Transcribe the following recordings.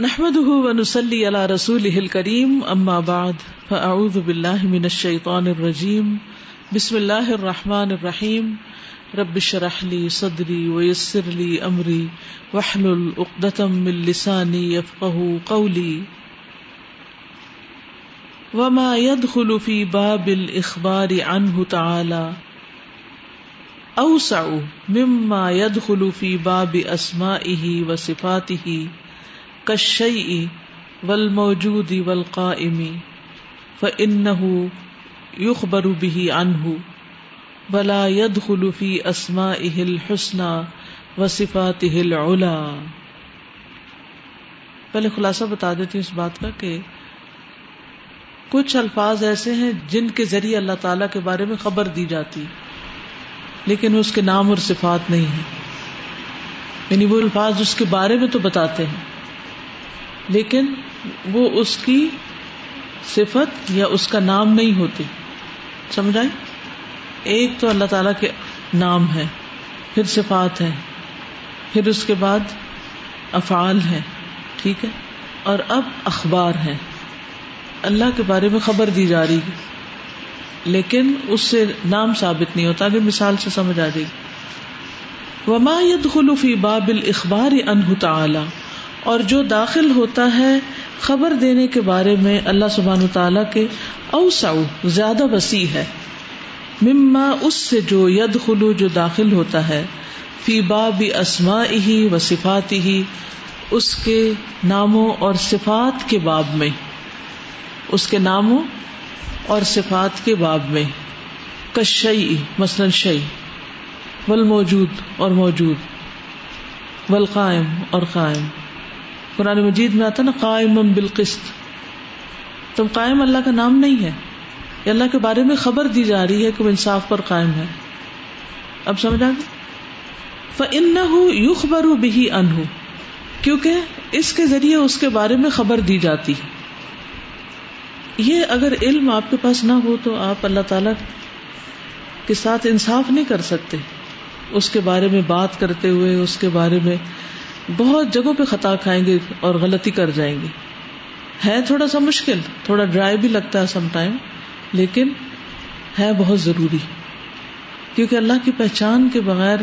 نحمد ونسلی رسوله رسول ہل کریم اماباد فعد من الشيطان الرجيم بسم اللہ الرحمٰن لي ربشرحلی صدری ویسر علی عمری وحل قولي وما ید خلوفی بابل عنه تعالى اوساؤ مما ید خلوفی باب اسماعی وصفاته ول موجودی وا امی ف ان یخ بروبی انہ انہ ید خلوفی اسما اہل حسنا و صفات تہل اولا پہلے خلاصہ بتا دیتی ہوں اس بات کا کہ کچھ الفاظ ایسے ہیں جن کے ذریعے اللہ تعالی کے بارے میں خبر دی جاتی لیکن اس کے نام اور صفات نہیں ہے یعنی وہ الفاظ اس کے بارے میں تو بتاتے ہیں لیکن وہ اس کی صفت یا اس کا نام نہیں ہوتی سمجھ آئی ایک تو اللہ تعالی کے نام ہے پھر صفات ہے پھر اس کے بعد افعال ہے ٹھیک ہے اور اب اخبار ہے اللہ کے بارے میں خبر دی جا رہی ہے لیکن اس سے نام ثابت نہیں ہوتا آگے مثال سے سمجھ آ جائے گی وما یدخلوفی باب الاخبار انہ تعالی اور جو داخل ہوتا ہے خبر دینے کے بارے میں اللہ سبحان تعالیٰ کے اوسع زیادہ وسیع ہے مما اس سے جو ید خلو جو داخل ہوتا ہے فی باب اسما ہی و صفات ہی اس کے ناموں اور صفات کے باب میں اس کے ناموں اور صفات کے باب میں کشئی مثلاً شعی موجود اور موجود ول قائم اور قائم قرآن مجید میں آتا نا قائم بالقسط تم قائم اللہ کا نام نہیں ہے یہ اللہ کے بارے میں خبر دی جا رہی ہے کہ وہ انصاف پر قائم ہے اب سمجھ آگے ان یخبر بہی ان کیونکہ اس کے ذریعے اس کے بارے میں خبر دی جاتی ہے یہ اگر علم آپ کے پاس نہ ہو تو آپ اللہ تعالی کے ساتھ انصاف نہیں کر سکتے اس کے بارے میں بات کرتے ہوئے اس کے بارے میں بہت جگہوں پہ خطا کھائیں گے اور غلطی کر جائیں گے ہے تھوڑا سا مشکل تھوڑا ڈرائی بھی لگتا ہے سم ٹائم لیکن ہے بہت ضروری کیونکہ اللہ کی پہچان کے بغیر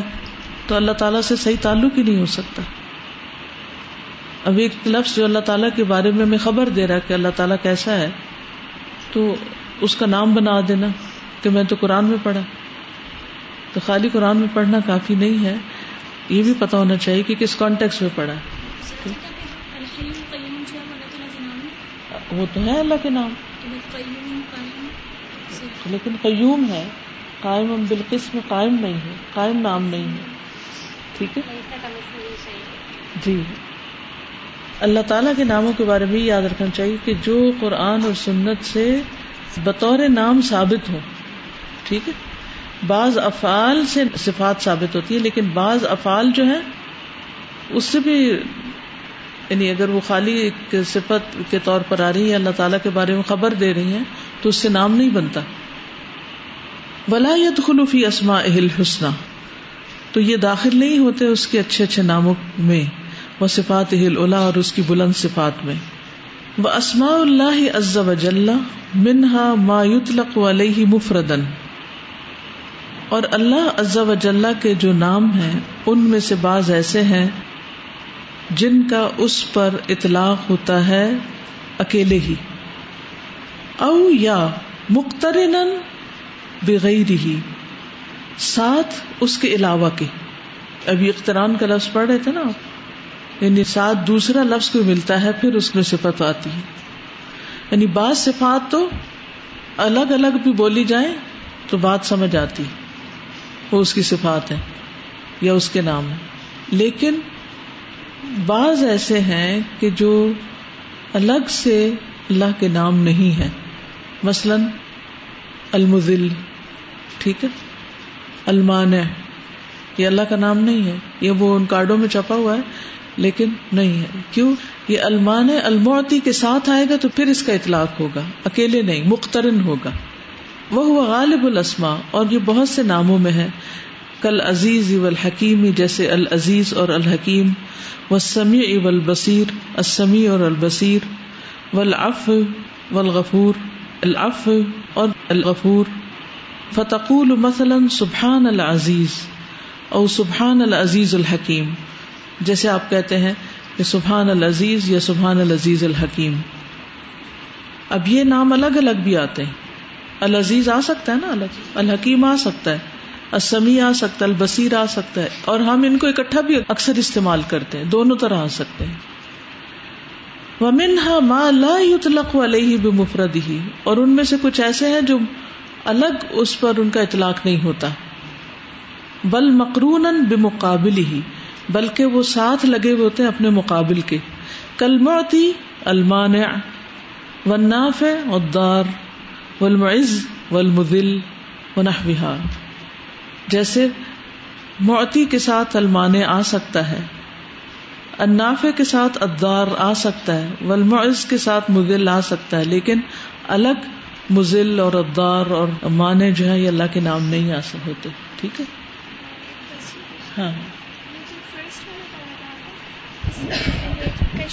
تو اللہ تعالیٰ سے صحیح تعلق ہی نہیں ہو سکتا اب ایک لفظ جو اللہ تعالیٰ کے بارے میں ہمیں خبر دے رہا ہے کہ اللہ تعالیٰ کیسا ہے تو اس کا نام بنا دینا کہ میں تو قرآن میں پڑھا تو خالی قرآن میں پڑھنا کافی نہیں ہے یہ بھی پتا ہونا چاہیے کہ کس کانٹیکس میں پڑا ہے وہ تو ہے اللہ کے نام لیکن قیوم ہے قائم بالکس میں قائم نہیں ہے قائم نام نہیں ہے ٹھیک ہے جی اللہ تعالیٰ کے ناموں کے بارے میں یاد رکھنا چاہیے کہ جو قرآن اور سنت سے بطور نام ثابت ہو ٹھیک ہے بعض افعال سے صفات ثابت ہوتی ہے لیکن بعض افعال جو ہے اس سے بھی یعنی اگر وہ خالی صفت کے طور پر آ رہی ہے اللہ تعالیٰ کے بارے میں خبر دے رہی ہیں تو اس سے نام نہیں بنتا ولاد خلوفی اسما اہل حسن تو یہ داخل نہیں ہوتے اس کے اچھے اچھے ناموں میں وہ صفات اہل اولا اور اس کی بلند صفات میں وہ اسما اللہ عزبہ منہا مایوت و علیہ مفردن اور اللہ و وجاللہ کے جو نام ہیں ان میں سے بعض ایسے ہیں جن کا اس پر اطلاق ہوتا ہے اکیلے ہی او یا مخترین بغیر ہی ساتھ اس کے علاوہ کے ابھی اختران کا لفظ پڑھ رہے تھے نا یعنی ساتھ دوسرا لفظ کو ملتا ہے پھر اس میں صفت آتی ہے یعنی بعض صفات تو الگ الگ بھی بولی جائیں تو بات سمجھ آتی ہے وہ اس کی صفات ہے یا اس کے نام ہے لیکن بعض ایسے ہیں کہ جو الگ سے اللہ کے نام نہیں ہے مثلاً المزل ٹھیک ہے المان یہ اللہ کا نام نہیں ہے یہ وہ ان کارڈوں میں چھپا ہوا ہے لیکن نہیں ہے کیوں یہ المان ہے کے ساتھ آئے گا تو پھر اس کا اطلاق ہوگا اکیلے نہیں مخترن ہوگا وہ غالب الاسما اور یہ بہت سے ناموں میں ہے عزیز اب الحکیم جیسے العزیز اور الحکیم و سمی اب بصیر اسمی اور البصیر ولاف ولغفور الاف اور الغفور فتقول مثلا سبحان العزیز او سبحان العزیز الحکیم جیسے آپ کہتے ہیں کہ سبحان العزیز یا سبحان العزیز الحکیم اب یہ نام الگ الگ بھی آتے ہیں العزیز آ سکتا ہے نا الحکیم آ سکتا ہے اسمی آ سکتا ہے البصیر آ سکتا ہے اور ہم ان کو اکٹھا بھی اکثر استعمال کرتے ہیں دونوں طرح آ سکتے ہیں ما لا علیہ اور ان میں سے کچھ ایسے ہیں جو الگ اس پر ان کا اطلاق نہیں ہوتا بل مقرون بمقابل ہی بلکہ وہ ساتھ لگے ہوتے ہیں اپنے مقابل کے کلما المانع والنافع والدار والمعز والمذل ونحوها جیسے معتی کے ساتھ المانے آ سکتا ہے النافع کے ساتھ ادار آ سکتا ہے والمعز کے ساتھ مذل آ سکتا ہے لیکن الگ مزل اور ادار اور مانے جو ہے یہ اللہ کے نام نہیں آ ہوتے ٹھیک ہے ہاں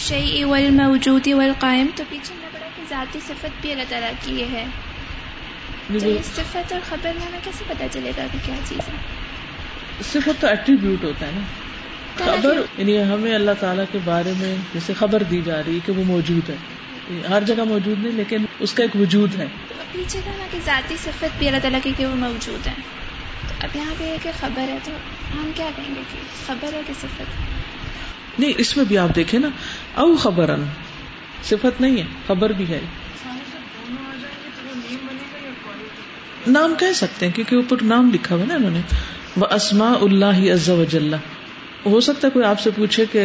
شعی والموجود والقائم تو پیچھے میں پڑھا ذاتی صفت بھی اللہ تعالیٰ کی ہے صفت اور خبر میں ہمیں کیسے پتا چلے گا کیا چیز ہے صفت تو ایٹریبیوٹ ہوتا ہے نا خبر یعنی ہمیں اللہ تعالیٰ کے بارے میں جیسے خبر دی جا رہی ہے کہ وہ موجود ہے ہر جگہ موجود نہیں لیکن اس کا ایک وجود ہے اپنی جگہ نا کہ ذاتی صفت بھی اللہ تعالیٰ کی وہ موجود تو اب یہاں پہ کہ خبر ہے تو ہم کیا کہیں گے کہ خبر ہے کہ صفت نہیں اس میں بھی آپ دیکھیں نا او خبر صفت نہیں ہے خبر بھی ہے نام کہہ سکتے ہیں کیونکہ اوپر نام لکھا ہوا نا انہوں نے وہ اسما اللہ ہو سکتا ہے کوئی آپ سے پوچھے کہ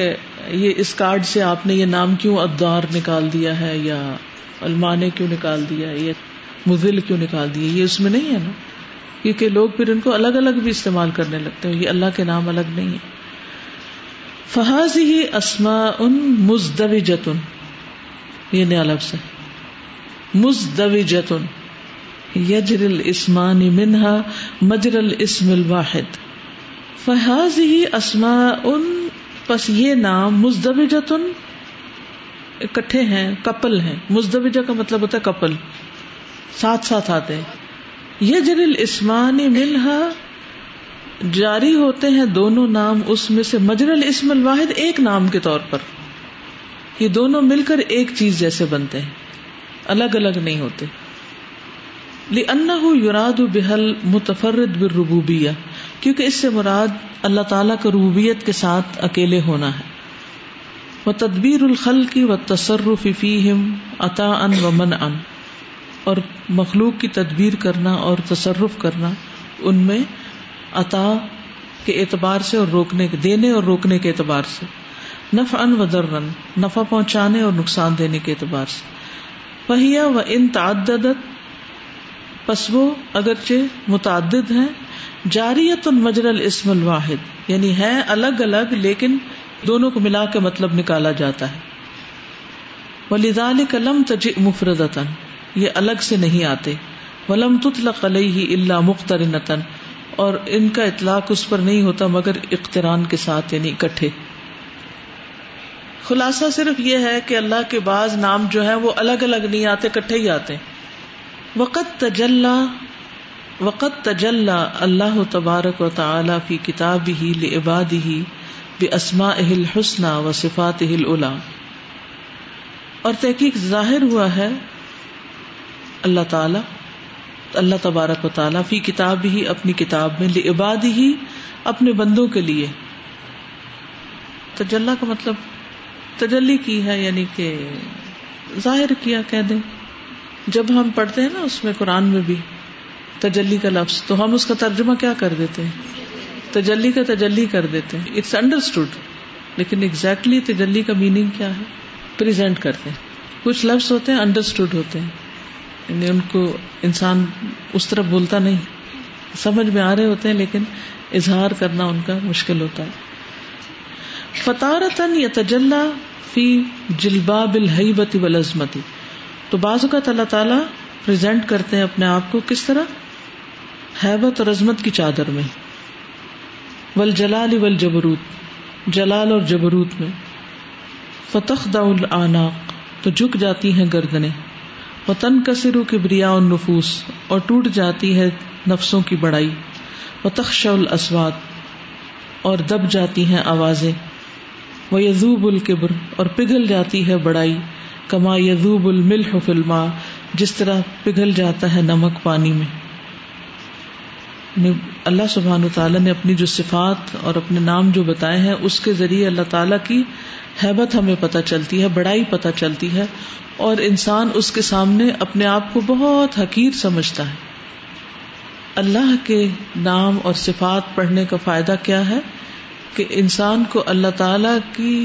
یہ اس کارڈ سے آپ نے یہ نام کیوں ادار نکال دیا ہے یا المانے کیوں نکال دیا ہے یا مزل کیوں نکال دیا یہ اس میں نہیں ہے نا کیونکہ لوگ پھر ان کو الگ الگ بھی استعمال کرنے لگتے ہیں یہ اللہ کے نام الگ نہیں ہے فہاز ہی اسما ان مزدوی جتن یہ نیا لفظ ہے مزدوی جتن یجر السمان منہا مجر السم الواحد فحاظ ہی اسما ان پس یہ نام مستبن اکٹھے ہیں کپل ہیں مستبیج کا مطلب ہوتا ہے کپل ساتھ ساتھ آتے ہیں یجر السمان منہا جاری ہوتے ہیں دونوں نام اس میں سے مجر السم الواحد ایک نام کے طور پر یہ دونوں مل کر ایک چیز جیسے بنتے ہیں الگ الگ نہیں ہوتے لی ان یوراد متفرد بربوبیا کیونکہ اس سے مراد اللہ تعالیٰ کے ربوبیت کے ساتھ اکیلے ہونا ہے وہ تدبیر الخل کی و فیم عطا ان و من ان اور مخلوق کی تدبیر کرنا اور تصرف کرنا ان میں عطا کے اعتبار سے اور روکنے دینے اور روکنے کے اعتبار سے نف ان ودر نفع پہنچانے اور نقصان دینے کے اعتبار سے پہیا و ان تعددت پس وہ اگرچہ متعدد ہیں جاری مجر الم الواحد یعنی ہے الگ الگ لیکن دونوں کو ملا کے مطلب نکالا جاتا ہے لم تج مفر یہ الگ سے نہیں آتے ولم تطلق علیہ ہی اللہ اور ان کا اطلاق اس پر نہیں ہوتا مگر اختران کے ساتھ یعنی اکٹھے خلاصہ صرف یہ ہے کہ اللہ کے بعض نام جو ہے وہ الگ الگ نہیں آتے کٹھے ہی آتے ہیں وقت تجل وقت اللہ تبارک و تعالی فی کتاب ہی لباد ہی بے اسما اہل حسن و صفات اہل الا تحقیق ظاہر ہوا ہے اللہ تعالی اللہ تبارک و تعالیٰ فی کتاب ہی اپنی کتاب میں ہی اپنے بندوں کے لیے تجلا کا مطلب تجلی کی ہے یعنی کہ ظاہر کیا کہہ دیں جب ہم پڑھتے ہیں نا اس میں قرآن میں بھی تجلی کا لفظ تو ہم اس کا ترجمہ کیا کر دیتے ہیں تجلی کا تجلی کر دیتے ہیں اٹس انڈرسٹوڈ لیکن اگزیکٹلی تجلی کا میننگ کیا ہے پرزینٹ کرتے ہیں کچھ لفظ ہوتے ہیں انڈرسٹوڈ ہوتے ہیں یعنی ان کو انسان اس طرح بولتا نہیں سمجھ میں آ رہے ہوتے ہیں لیکن اظہار کرنا ان کا مشکل ہوتا ہے فطارتن یا تجلّہ فی جلبا الحیبتی بلزمتی تو بعض اوقات اللہ تعالیٰ پریزنٹ کرتے ہیں اپنے آپ کو کس طرح حیبت اور عظمت کی چادر میں ول جلال ول جبروت جلال اور جبروت میں فتخ العناق تو جھک جاتی ہیں گردنیں وطن تن کسرو کبریا نفوس اور ٹوٹ جاتی ہے نفسوں کی بڑائی و تخش اسواد اور دب جاتی ہیں آوازیں وہ یزوب القبر اور پگھل جاتی ہے بڑائی کما یزوب الملح المل فلما جس طرح پگھل جاتا ہے نمک پانی میں اللہ سبحان تعالیٰ نے اپنی جو صفات اور اپنے نام جو بتائے ہیں اس کے ذریعے اللہ تعالیٰ کی حیبت ہمیں پتہ چلتی ہے بڑائی پتہ چلتی ہے اور انسان اس کے سامنے اپنے آپ کو بہت حقیر سمجھتا ہے اللہ کے نام اور صفات پڑھنے کا فائدہ کیا ہے کہ انسان کو اللہ تعالی کی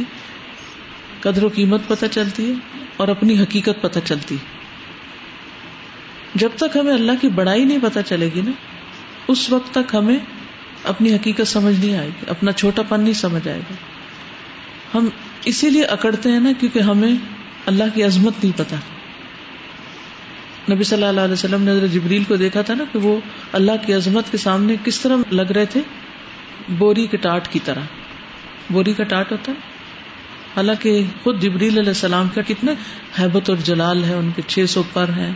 قدر و قیمت پتہ چلتی ہے اور اپنی حقیقت پتہ چلتی جب تک ہمیں اللہ کی بڑائی نہیں پتہ چلے گی نا اس وقت تک ہمیں اپنی حقیقت سمجھ نہیں آئے گی اپنا چھوٹا پن نہیں سمجھ آئے گا ہم اسی لیے اکڑتے ہیں نا کیونکہ ہمیں اللہ کی عظمت نہیں پتا نبی صلی اللہ علیہ وسلم نے جبریل کو دیکھا تھا نا کہ وہ اللہ کی عظمت کے سامنے کس طرح لگ رہے تھے بوری کے ٹاٹ کی طرح بوری کا ٹاٹ ہوتا ہے حالانکہ خود جبریل علیہ السلام کا کتنے حیبت اور جلال ہے ان کے چھ سو پر ہیں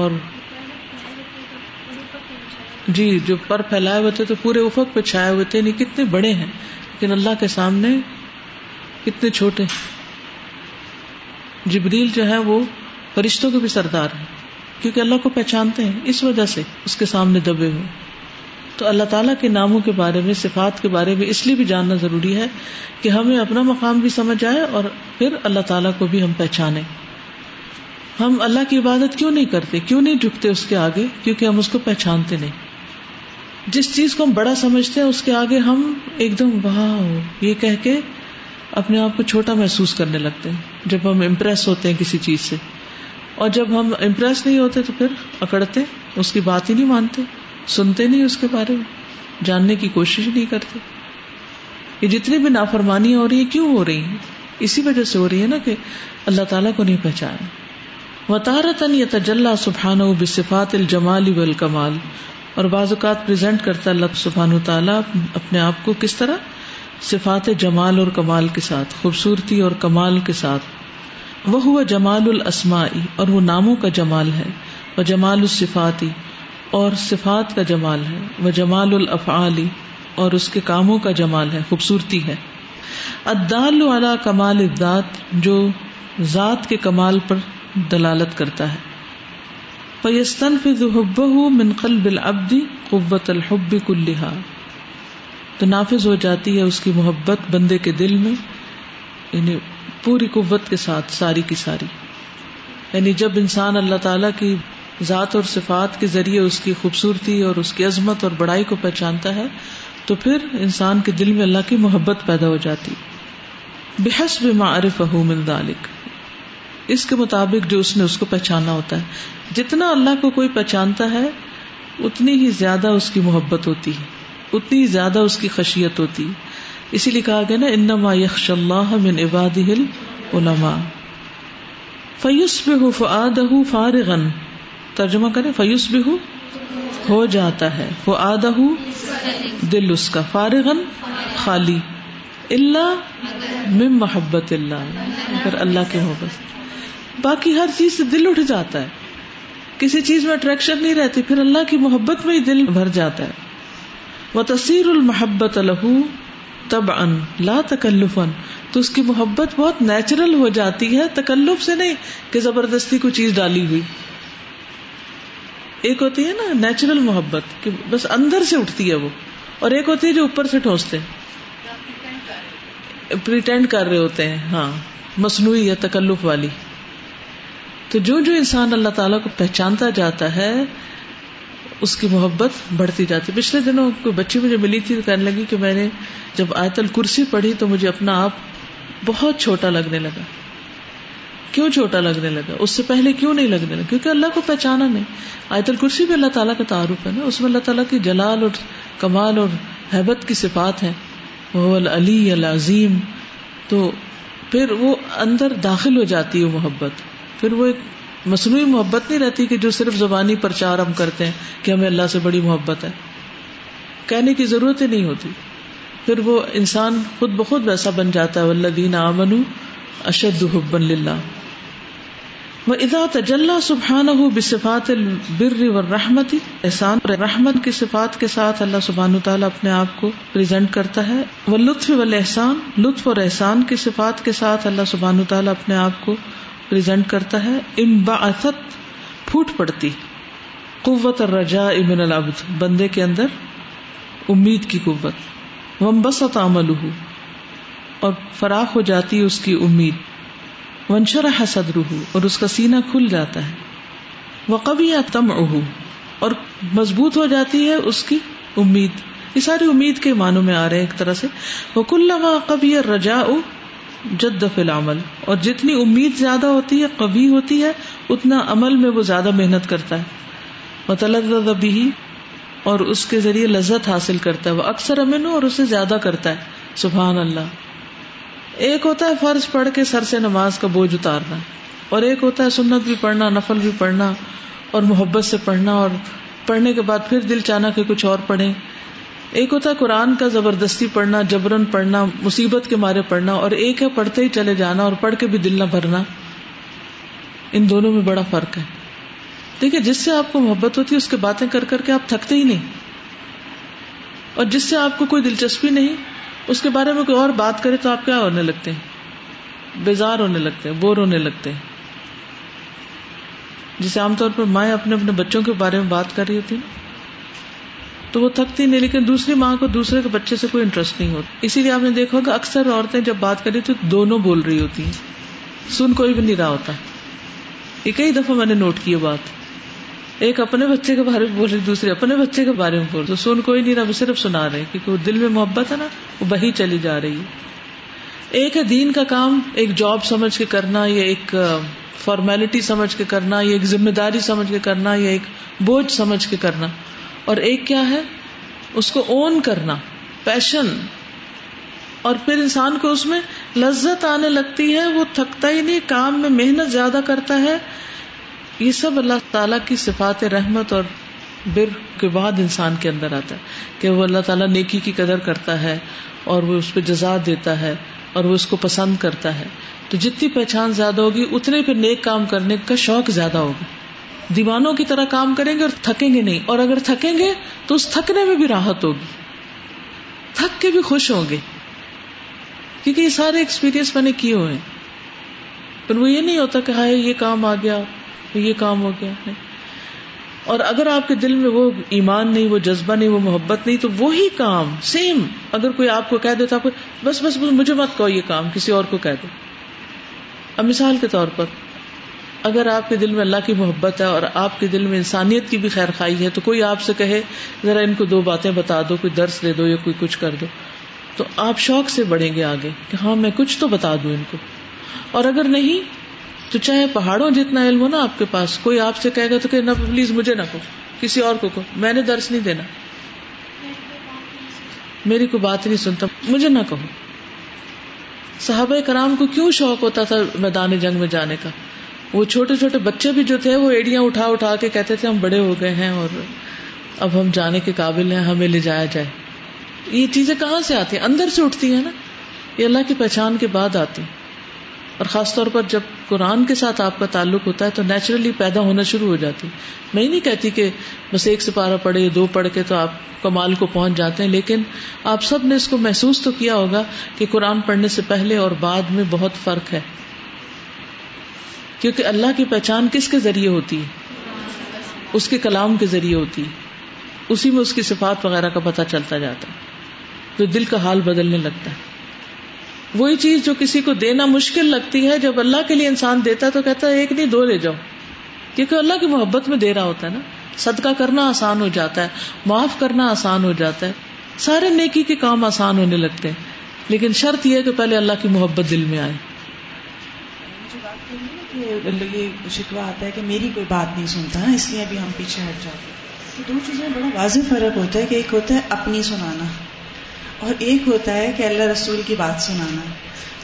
اور جی جو پر پھیلائے ہوئے تھے تو پورے افق پہ چھائے ہوئے تھے نہیں یعنی کتنے بڑے ہیں لیکن اللہ کے سامنے کتنے چھوٹے جبریل جو ہے وہ فرشتوں کے بھی سردار ہیں کیونکہ اللہ کو پہچانتے ہیں اس وجہ سے اس کے سامنے دبے ہوئے تو اللہ تعالیٰ کے ناموں کے بارے میں صفات کے بارے میں اس لیے بھی جاننا ضروری ہے کہ ہمیں اپنا مقام بھی سمجھ آئے اور پھر اللہ تعالیٰ کو بھی ہم پہچانے ہم اللہ کی عبادت کیوں نہیں کرتے کیوں نہیں جھکتے اس کے آگے کیونکہ ہم اس کو پہچانتے نہیں جس چیز کو ہم بڑا سمجھتے ہیں اس کے آگے ہم ایک دم واہ ہو یہ کہہ کے اپنے آپ کو چھوٹا محسوس کرنے لگتے ہیں جب ہم امپریس ہوتے ہیں کسی چیز سے اور جب ہم امپریس نہیں ہوتے تو پھر اکڑتے اس کی بات ہی نہیں مانتے سنتے نہیں اس کے بارے میں جاننے کی کوشش نہیں کرتے یہ جتنی بھی نافرمانی ہو رہی ہے کیوں ہو رہی ہیں اسی وجہ سے ہو رہی ہے نا کہ اللہ تعالیٰ کو نہیں وطارتن یا تجلّہ سبحان و بصفات الجمال الکمال اور بعض اوقات کرتا اللہ سبحان و تعالیٰ اپنے آپ کو کس طرح صفات جمال اور کمال کے ساتھ خوبصورتی اور کمال کے ساتھ وہ ہوا جمال الاسما اور وہ ناموں کا جمال ہے وہ جمال الصفاتی اور صفات کا جمال ہے وہ جمال الافعالی اور اس کے کاموں کا جمال ہے خوبصورتی ہے ادال والا کمال ابداد جو ذات کے کمال پر دلالت کرتا ہے پیستن فضو ہُو منقل بل ابدی قوت الحب کلحا تو نافذ ہو جاتی ہے اس کی محبت بندے کے دل میں یعنی پوری قوت کے ساتھ ساری کی ساری یعنی جب انسان اللہ تعالیٰ کی ذات اور صفات کے ذریعے اس کی خوبصورتی اور اس کی عظمت اور بڑائی کو پہچانتا ہے تو پھر انسان کے دل میں اللہ کی محبت پیدا ہو جاتی بحث معرف من اس کے مطابق جو اس نے اس کو پہچانا ہوتا ہے جتنا اللہ کو کوئی پہچانتا ہے اتنی ہی زیادہ اس کی محبت ہوتی ہے اتنی ہی زیادہ اس کی خشیت ہوتی ہے اسی لیے کہا گیا نا انما یخش اللہ من عباد فیوس فارغن ترجمہ کرے فیوس بھی ہو جاتا ہے وہ دل اس کا فارغن خالی اللہ مم محبت اللہ اگر اللہ کے محبت باقی ہر چیز سے دل اٹھ جاتا ہے کسی چیز میں اٹریکشن نہیں رہتی پھر اللہ کی محبت میں ہی دل بھر جاتا ہے وہ تصیر المحبت الح تب ان لا تکلف ان تو اس کی محبت بہت نیچرل ہو جاتی ہے تکلف سے نہیں کہ زبردستی کو چیز ڈالی ہوئی ایک ہوتی ہے نا نیچرل محبت کہ بس اندر سے اٹھتی ہے وہ اور ایک ہوتی ہے جو اوپر سے ٹھونستے کر رہے ہوتے ہیں ہاں مصنوعی یا تکلف والی تو جو جو انسان اللہ تعالیٰ کو پہچانتا جاتا ہے اس کی محبت بڑھتی جاتی پچھلے دنوں کو بچی مجھے ملی تھی تو کہنے لگی کہ میں نے جب آیت الکرسی پڑھی تو مجھے اپنا آپ بہت چھوٹا لگنے لگا کیوں چھوٹا لگنے لگا اس سے پہلے کیوں نہیں لگنے لگا کیونکہ اللہ کو پہچانا نہیں آئے الکرسی کرسی بھی اللہ تعالیٰ کا تعارف ہے نا اس میں اللہ تعالیٰ کی جلال اور کمال اور حیبت کی صفات ہیں وہ العلی العظیم تو پھر وہ اندر داخل ہو جاتی ہے محبت پھر وہ ایک مصنوعی محبت نہیں رہتی کہ جو صرف زبانی پرچار ہم کرتے ہیں کہ ہمیں اللہ سے بڑی محبت ہے کہنے کی ضرورت ہی نہیں ہوتی پھر وہ انسان خود بخود ویسا بن جاتا ہے اللہ دین امن اشد حب اللہ وہ ادا جل سبحان رحمتی احسان اور رحمت کی صفات کے ساتھ اللہ سبحان تعالیٰ اپنے آپ کو پریزنٹ کرتا ہے وہ لطف و احسان لطف اور احسان کی صفات کے ساتھ اللہ سبحان تعالیٰ اپنے آپ کو پرزینٹ کرتا ہے ام پھوٹ پڑتی قوت اور رجا امن العبد بندے کے اندر امید کی قوت ومبسط عمل عمل اور فراخ ہو جاتی اس کی امید ونشرا حسد روح اور اس کا سینا کھل جاتا ہے وہ قبی یا تم اہ اور مضبوط ہو جاتی ہے اس کی امید یہ ساری امید کے معنوں میں آ رہے ہیں ایک طرح سے وہ کل قبی رجا جد جد العمل اور جتنی امید زیادہ ہوتی ہے کبھی ہوتی ہے اتنا عمل میں وہ زیادہ محنت کرتا ہے وہ طلبی اور اس کے ذریعے لذت حاصل کرتا ہے وہ اکثر امن اور اسے زیادہ کرتا ہے سبحان اللہ ایک ہوتا ہے فرض پڑھ کے سر سے نماز کا بوجھ اتارنا اور ایک ہوتا ہے سنت بھی پڑھنا نفل بھی پڑھنا اور محبت سے پڑھنا اور پڑھنے کے بعد پھر دل چانا کہ کچھ اور پڑھے ایک ہوتا ہے قرآن کا زبردستی پڑھنا جبرن پڑھنا مصیبت کے مارے پڑھنا اور ایک ہے پڑھتے ہی چلے جانا اور پڑھ کے بھی دل نہ بھرنا ان دونوں میں بڑا فرق ہے دیکھیے جس سے آپ کو محبت ہوتی ہے اس کے باتیں کر کر کے آپ تھکتے ہی نہیں اور جس سے آپ کو کوئی دلچسپی نہیں اس کے بارے میں کوئی اور بات کرے تو آپ کیا ہونے لگتے ہیں بیزار ہونے لگتے ہیں بور ہونے لگتے ہیں جسے عام طور پر مائیں اپنے اپنے بچوں کے بارے میں بات کر رہی ہوتی نا تو وہ تھکتی نہیں لیکن دوسری ماں کو دوسرے کے بچے سے کوئی انٹرسٹ نہیں ہوتا اسی لیے آپ نے دیکھا کہ اکثر عورتیں جب بات کری تو دونوں بول رہی ہوتی ہیں سن کوئی بھی نہیں رہا ہوتا یہ کئی دفعہ میں نے نوٹ کی بات ایک اپنے بچے کے بارے میں بول دوسرے اپنے بچے کے بارے میں بول تو سن کوئی نہیں رہا صرف سنا رہے کیونکہ وہ دل میں محبت ہے نا وہ بہی چلی جا رہی ہے ایک ہے دین کا کام ایک جاب سمجھ کے کرنا یا ایک فارمیلٹی سمجھ کے کرنا یا ایک ذمہ داری سمجھ کے کرنا یا ایک بوجھ سمجھ کے کرنا اور ایک کیا ہے اس کو اون کرنا پیشن اور پھر انسان کو اس میں لذت آنے لگتی ہے وہ تھکتا ہی نہیں کام میں محنت زیادہ کرتا ہے یہ سب اللہ تعالیٰ کی صفات رحمت اور بر کے بعد انسان کے اندر آتا ہے کہ وہ اللہ تعالیٰ نیکی کی قدر کرتا ہے اور وہ اس پہ جزا دیتا ہے اور وہ اس کو پسند کرتا ہے تو جتنی پہچان زیادہ ہوگی اتنے پھر نیک کام کرنے کا شوق زیادہ ہوگا دیوانوں کی طرح کام کریں گے اور تھکیں گے نہیں اور اگر تھکیں گے تو اس تھکنے میں بھی راحت ہوگی تھک کے بھی خوش ہوں گے کیونکہ یہ سارے ایکسپیرئنس میں نے کیے ہوئے پھر وہ یہ نہیں ہوتا کہ ہائے یہ کام آ گیا یہ کام ہو گیا نہیں اور اگر آپ کے دل میں وہ ایمان نہیں وہ جذبہ نہیں وہ محبت نہیں تو وہی کام سیم اگر کوئی آپ کو کہہ دے تو آپ کو بس بس مجھے مت کہو یہ کام کسی اور کو کہہ دو اب مثال کے طور پر اگر آپ کے دل میں اللہ کی محبت ہے اور آپ کے دل میں انسانیت کی بھی خیر خائی ہے تو کوئی آپ سے کہے ذرا ان کو دو باتیں بتا دو کوئی درس دے دو یا کوئی کچھ کر دو تو آپ شوق سے بڑھیں گے آگے کہ ہاں میں کچھ تو بتا دوں ان کو اور اگر نہیں تو چاہے پہاڑوں جتنا علم ہو نا آپ کے پاس کوئی آپ سے کہے گا تو کہ نہ پلیز مجھے نہ کو کسی اور کو کہو میں نے درس نہیں دینا میری کوئی بات نہیں سنتا مجھے نہ کہو صحابہ کرام کو کیوں شوق ہوتا تھا میدان جنگ میں جانے کا وہ چھوٹے چھوٹے بچے بھی جو تھے وہ ایڑیاں اٹھا اٹھا کے کہتے تھے ہم بڑے ہو گئے ہیں اور اب ہم جانے کے قابل ہیں ہمیں لے جایا جائے یہ چیزیں کہاں سے آتی ہیں اندر سے اٹھتی ہیں نا یہ اللہ کی پہچان کے بعد آتی اور خاص طور پر جب قرآن کے ساتھ آپ کا تعلق ہوتا ہے تو نیچرلی پیدا ہونا شروع ہو جاتی میں ہی نہیں کہتی کہ بس ایک سپارہ پڑھے دو پڑھ کے تو آپ کمال کو پہنچ جاتے ہیں لیکن آپ سب نے اس کو محسوس تو کیا ہوگا کہ قرآن پڑھنے سے پہلے اور بعد میں بہت فرق ہے کیونکہ اللہ کی پہچان کس کے ذریعے ہوتی ہے اس کے کلام کے ذریعے ہوتی ہے اسی میں اس کی صفات وغیرہ کا پتہ چلتا جاتا ہے تو دل کا حال بدلنے لگتا ہے وہی چیز جو کسی کو دینا مشکل لگتی ہے جب اللہ کے لیے انسان دیتا ہے تو کہتا ہے ایک نہیں دو لے جاؤ کیونکہ اللہ کی محبت میں دے رہا ہوتا ہے نا صدقہ کرنا آسان ہو جاتا ہے معاف کرنا آسان ہو جاتا ہے سارے نیکی کے کام آسان ہونے لگتے ہیں لیکن شرط یہ ہے کہ پہلے اللہ کی محبت دل میں آئے شکوا آتا ہے کہ میری کوئی بات نہیں سنتا اس لیے ابھی ہم پیچھے ہٹ جاتے دو تو بڑا واضح فرق ہوتا ہے کہ ایک ہوتا ہے اپنی سنانا اور ایک ہوتا ہے کہ اللہ رسول کی بات سنانا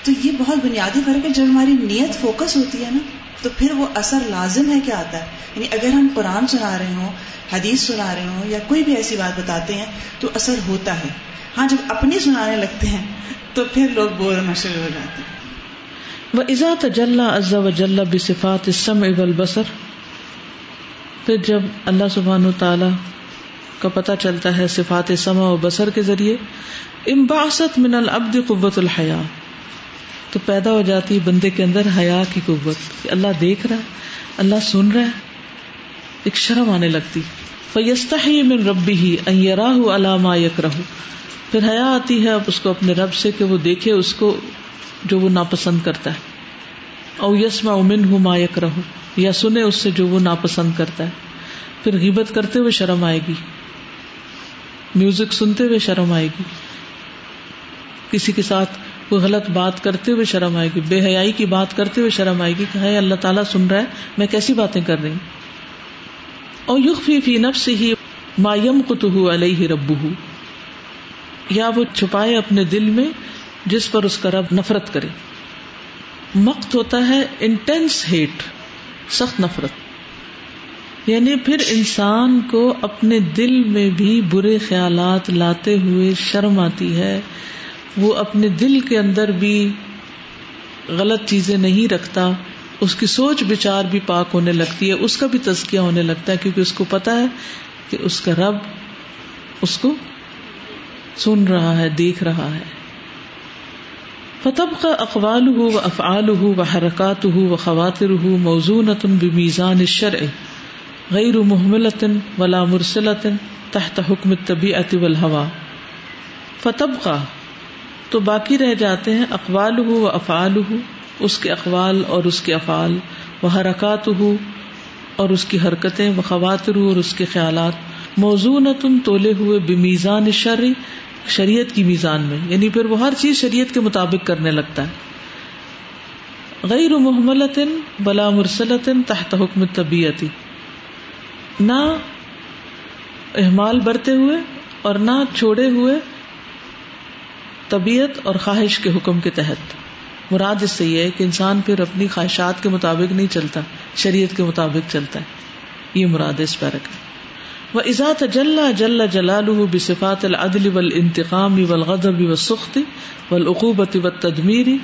تو یہ بہت بنیادی فرق ہے جب ہماری نیت فوکس ہوتی ہے نا تو پھر وہ اثر لازم ہے کہ آتا ہے یعنی اگر ہم قرآن سنا رہے ہوں حدیث سنا رہے ہوں یا کوئی بھی ایسی بات بتاتے ہیں تو اثر ہوتا ہے ہاں جب اپنی سنانے لگتے ہیں تو پھر لوگ بور مشر ہو جاتے ہیں وہ ازا تجل ازا و جل بھی صفات اسم اب البصر پھر جب اللہ سبحان و تعالی کا پتہ چلتا ہے صفات سما و بسر کے ذریعے امباست من العبد قوت الحیا تو پیدا ہو جاتی ہے بندے کے اندر حیا کی قوت اللہ دیکھ رہا ہے اللہ سن رہا ہے ایک شرم آنے لگتی فیستا ہی من ربی ہی راہو اللہ یک رہ پھر حیا آتی ہے اب اس کو اپنے رب سے کہ وہ دیکھے اس کو جو وہ ناپسند کرتا ہے او یس امن ہوں یک رہو یا سنے اس سے جو وہ ناپسند کرتا ہے پھر غیبت کرتے ہوئے شرم آئے گی میوزک سنتے ہوئے شرم آئے گی کسی کے ساتھ کوئی غلط بات کرتے ہوئے شرم آئے گی بے حیائی کی بات کرتے ہوئے شرم آئے گی کہ اللہ تعالیٰ سن رہا ہے میں کیسی باتیں کر رہی ہوں اور فی فی ہی مایم علیہ یا وہ چھپائے اپنے دل میں جس پر اس کا رب نفرت کرے مقت ہوتا ہے انٹینس ہیٹ سخت نفرت یعنی پھر انسان کو اپنے دل میں بھی برے خیالات لاتے ہوئے شرم آتی ہے وہ اپنے دل کے اندر بھی غلط چیزیں نہیں رکھتا اس کی سوچ بچار بھی پاک ہونے لگتی ہے اس کا بھی تزکیہ ہونے لگتا ہے کیونکہ اس کو پتا ہے کہ اس کا رب اس کو سن رہا ہے دیکھ رہا ہے فتب کا اقوال ہو و افعال ہو و حرکات ہو و خواتر ہو موزون بزان شرع غیر محملتن ولا مرسلطن تحت حکم طبی والہوا فتب کا تو باقی رہ جاتے ہیں اقوال ہو و افعال ہو اس کے اقوال اور اس کے افعال و حرکات ہو اور اس کی حرکتیں و خواتر ہو اور اس کے خیالات موضوع نہ تم تولے ہوئے بے میزان شریعت کی میزان میں یعنی پھر وہ ہر چیز شریعت کے مطابق کرنے لگتا ہے غیر محملتن بلا مرسلتن تحت حکم طبیعتی نہ احمال برتے ہوئے اور نہ چھوڑے ہوئے طبیعت اور خواہش کے حکم کے تحت مراد اس سے یہ ہے کہ انسان پھر اپنی خواہشات کے مطابق نہیں چلتا شریعت کے مطابق چلتا ہے یہ مراد اس پیرا کا وہ ازا تجلّہ جل جلال بصفات العدل و انتقام و الغضب و سختی و العقوبت و تدمیری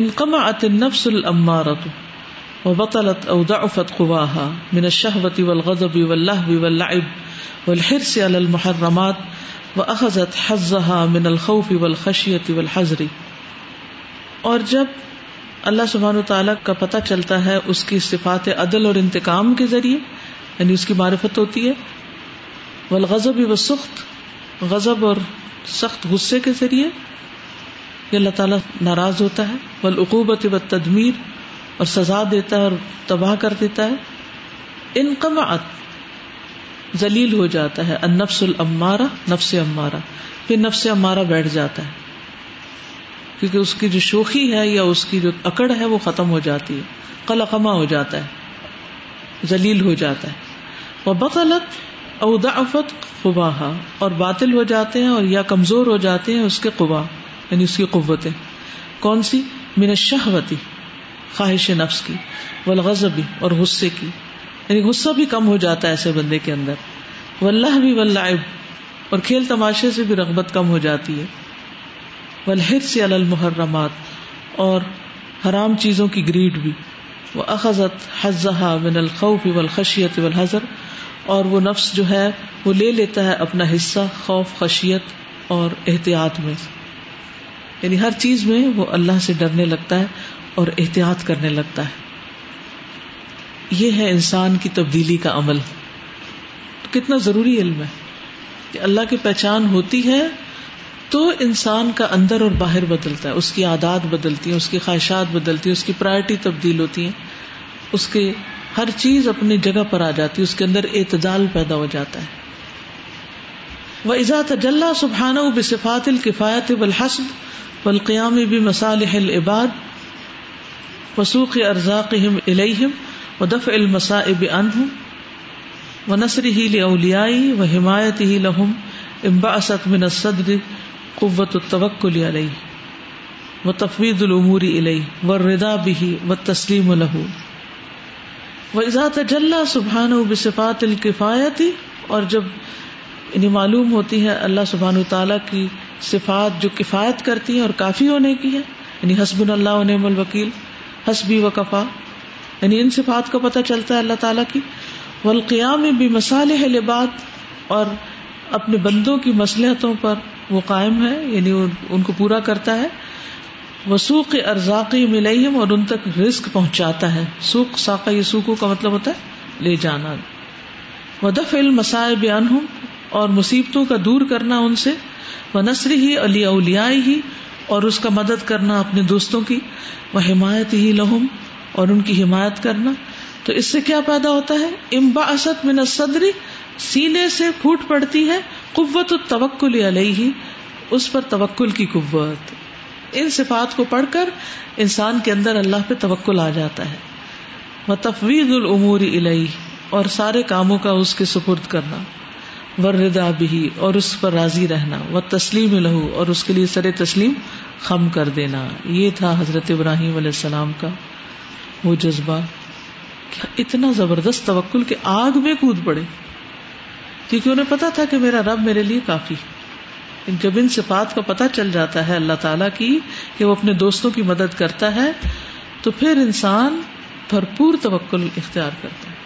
انقم عت نفس العمارت و بطلت اودافت خواہ من شہوتی و الغضب و اللہ و العب و الحر المحرمات وہ احضرت حضل خوفی ولخشیت ولحضری اور جب اللہ سبحان و تعالیٰ کا پتہ چلتا ہے اس کی صفات عدل اور انتقام کے ذریعے یعنی اس کی معرفت ہوتی ہے و سخت غضب اور سخت غصے کے ذریعے یہ اللہ تعالیٰ ناراض ہوتا ہے ولاقوبت و تدمیر اور سزا دیتا ہے اور تباہ کر دیتا ہے انقمعت ذلیل ہو جاتا ہے ان نفس العمارا نفس عمارہ پھر نفس عمارا بیٹھ جاتا ہے کیونکہ اس کی جو شوخی ہے یا اس کی جو اکڑ ہے وہ ختم ہو جاتی ہے قلقمہ ذلیل ہو جاتا ہے وہ اودا افت قباہ اور باطل ہو جاتے ہیں اور یا کمزور ہو جاتے ہیں اس کے قبا یعنی اس کی قوتیں کون سی شہوتی خواہش نفس کی والبی اور غصے کی یعنی غصہ بھی کم ہو جاتا ہے ایسے بندے کے اندر و اللہ بھی ولہب اور کھیل تماشے سے بھی رغبت کم ہو جاتی ہے ولحر سے المحرمات اور حرام چیزوں کی گریڈ بھی وہ اخذت حزہ من الخوف الخشیت اور وہ نفس جو ہے وہ لے لیتا ہے اپنا حصہ خوف خشیت اور احتیاط میں یعنی ہر چیز میں وہ اللہ سے ڈرنے لگتا ہے اور احتیاط کرنے لگتا ہے یہ ہے انسان کی تبدیلی کا عمل کتنا ضروری علم ہے کہ اللہ کی پہچان ہوتی ہے تو انسان کا اندر اور باہر بدلتا ہے اس کی عادات بدلتی ہیں اس کی خواہشات بدلتی ہیں اس کی پرائرٹی تبدیل ہوتی ہیں اس کے ہر چیز اپنی جگہ پر آ جاتی ہے اس کے اندر اعتدال پیدا ہو جاتا ہے وہ ایزا جلح سبحانہ و صفات الکفایت بالحسب بھی مسالح العباد وسوخ الیہم و دف المصائب عنہم و نثر ہی لولیائی و حمایت ہی لہم امباسط من الصدر قوت التوکل علیہ و تفوید العمور علیہ و ردا بھی و تسلیم لہو و اذا تجلّہ سبحان و بصفات الکفایتی اور جب یعنی معلوم ہوتی ہے اللہ سبحان و تعالیٰ کی صفات جو کفایت کرتی ہیں اور کافی ہونے کی ہے یعنی حسب اللہ نعم الوکیل حسبی و کفا یعنی ان صفات کا پتہ چلتا ہے اللہ تعالیٰ کی ولقیام بھی مسالح ہے اور اپنے بندوں کی مصلحتوں پر وہ قائم ہے یعنی ان کو پورا کرتا ہے وسوق ارزاقی ملئیم اور ان تک رسک پہنچاتا ہے سوکھ یہ سوکھوں کا مطلب ہوتا ہے لے جانا ودف علم مسائب عانم اور مصیبتوں کا دور کرنا ان سے بنثر ہی علی اولیائی ہی اور اس کا مدد کرنا اپنے دوستوں کی وہ حمایت ہی لہم اور ان کی حمایت کرنا تو اس سے کیا پیدا ہوتا ہے امبا اسد من صدری سینے سے پھوٹ پڑتی ہے قوت و توکل علیہ ہی اس پر توکل کی قوت ان صفات کو پڑھ کر انسان کے اندر اللہ پہ توکل آ جاتا ہے وہ تفویض العمور الہی اور سارے کاموں کا اس کے سپرد کرنا وردا بھی اور اس پر راضی رہنا و تسلیم لہو اور اس کے لیے سر تسلیم خم کر دینا یہ تھا حضرت ابراہیم علیہ السلام کا وہ جذبہ اتنا زبردست توکل کہ آگ میں کود پڑے کیونکہ انہیں پتا تھا کہ میرا رب میرے لیے کافی جب ان صفات کا پتہ چل جاتا ہے اللہ تعالیٰ کی کہ وہ اپنے دوستوں کی مدد کرتا ہے تو پھر انسان بھرپور توکل اختیار کرتا ہے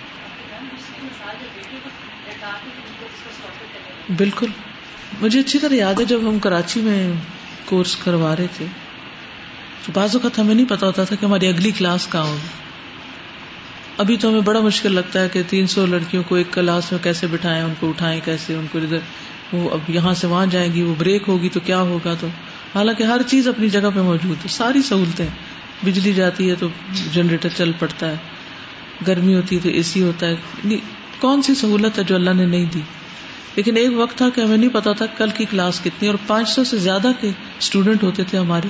بالکل مجھے اچھی طرح یاد ہے جب ہم کراچی میں کورس کروا رہے تھے تو بعض اوقات ہمیں نہیں پتا ہوتا تھا کہ ہماری اگلی کلاس کہاں ہوگی ابھی تو ہمیں بڑا مشکل لگتا ہے کہ تین سو لڑکیوں کو ایک کلاس میں کیسے بٹھائیں ان کو اٹھائیں کیسے ان کو ادھر وہ اب یہاں سے وہاں جائیں گی وہ بریک ہوگی تو کیا ہوگا تو حالانکہ ہر چیز اپنی جگہ پہ موجود ہے ساری سہولتیں بجلی جاتی ہے تو جنریٹر چل پڑتا ہے گرمی ہوتی ہے تو اے سی ہوتا ہے کون سی سہولت ہے جو اللہ نے نہیں دی لیکن ایک وقت تھا کہ ہمیں نہیں پتا تھا کل کی کلاس کتنی اور پانچ سو سے زیادہ کے اسٹوڈینٹ ہوتے تھے ہمارے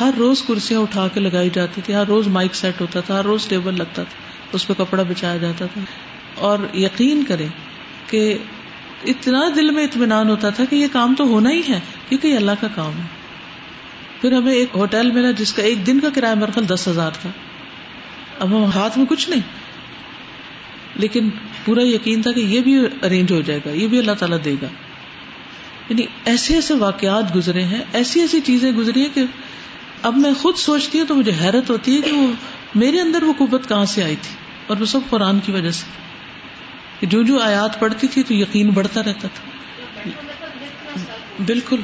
ہر روز کرسیاں اٹھا کے لگائی جاتی تھی ہر روز مائک سیٹ ہوتا تھا ہر روز ٹیبل لگتا تھا اس پہ کپڑا بچایا جاتا تھا اور یقین کریں کہ اتنا دل میں اطمینان ہوتا تھا کہ یہ کام تو ہونا ہی ہے کیونکہ یہ اللہ کا کام ہے پھر ہمیں ایک ہوٹل ملا جس کا ایک دن کا کرایہ مرخل دس ہزار تھا اب ہم ہاتھ میں کچھ نہیں لیکن پورا یقین تھا کہ یہ بھی ارینج ہو جائے گا یہ بھی اللہ تعالیٰ دے گا یعنی ایسے ایسے واقعات گزرے ہیں ایسی ایسی چیزیں گزری ہیں کہ اب میں خود سوچتی ہوں تو مجھے حیرت ہوتی ہے کہ وہ میرے اندر وہ قوت کہاں سے آئی تھی اور وہ سب قرآن کی وجہ سے جو جو آیات پڑتی تھی تو یقین بڑھتا رہتا تھا بالکل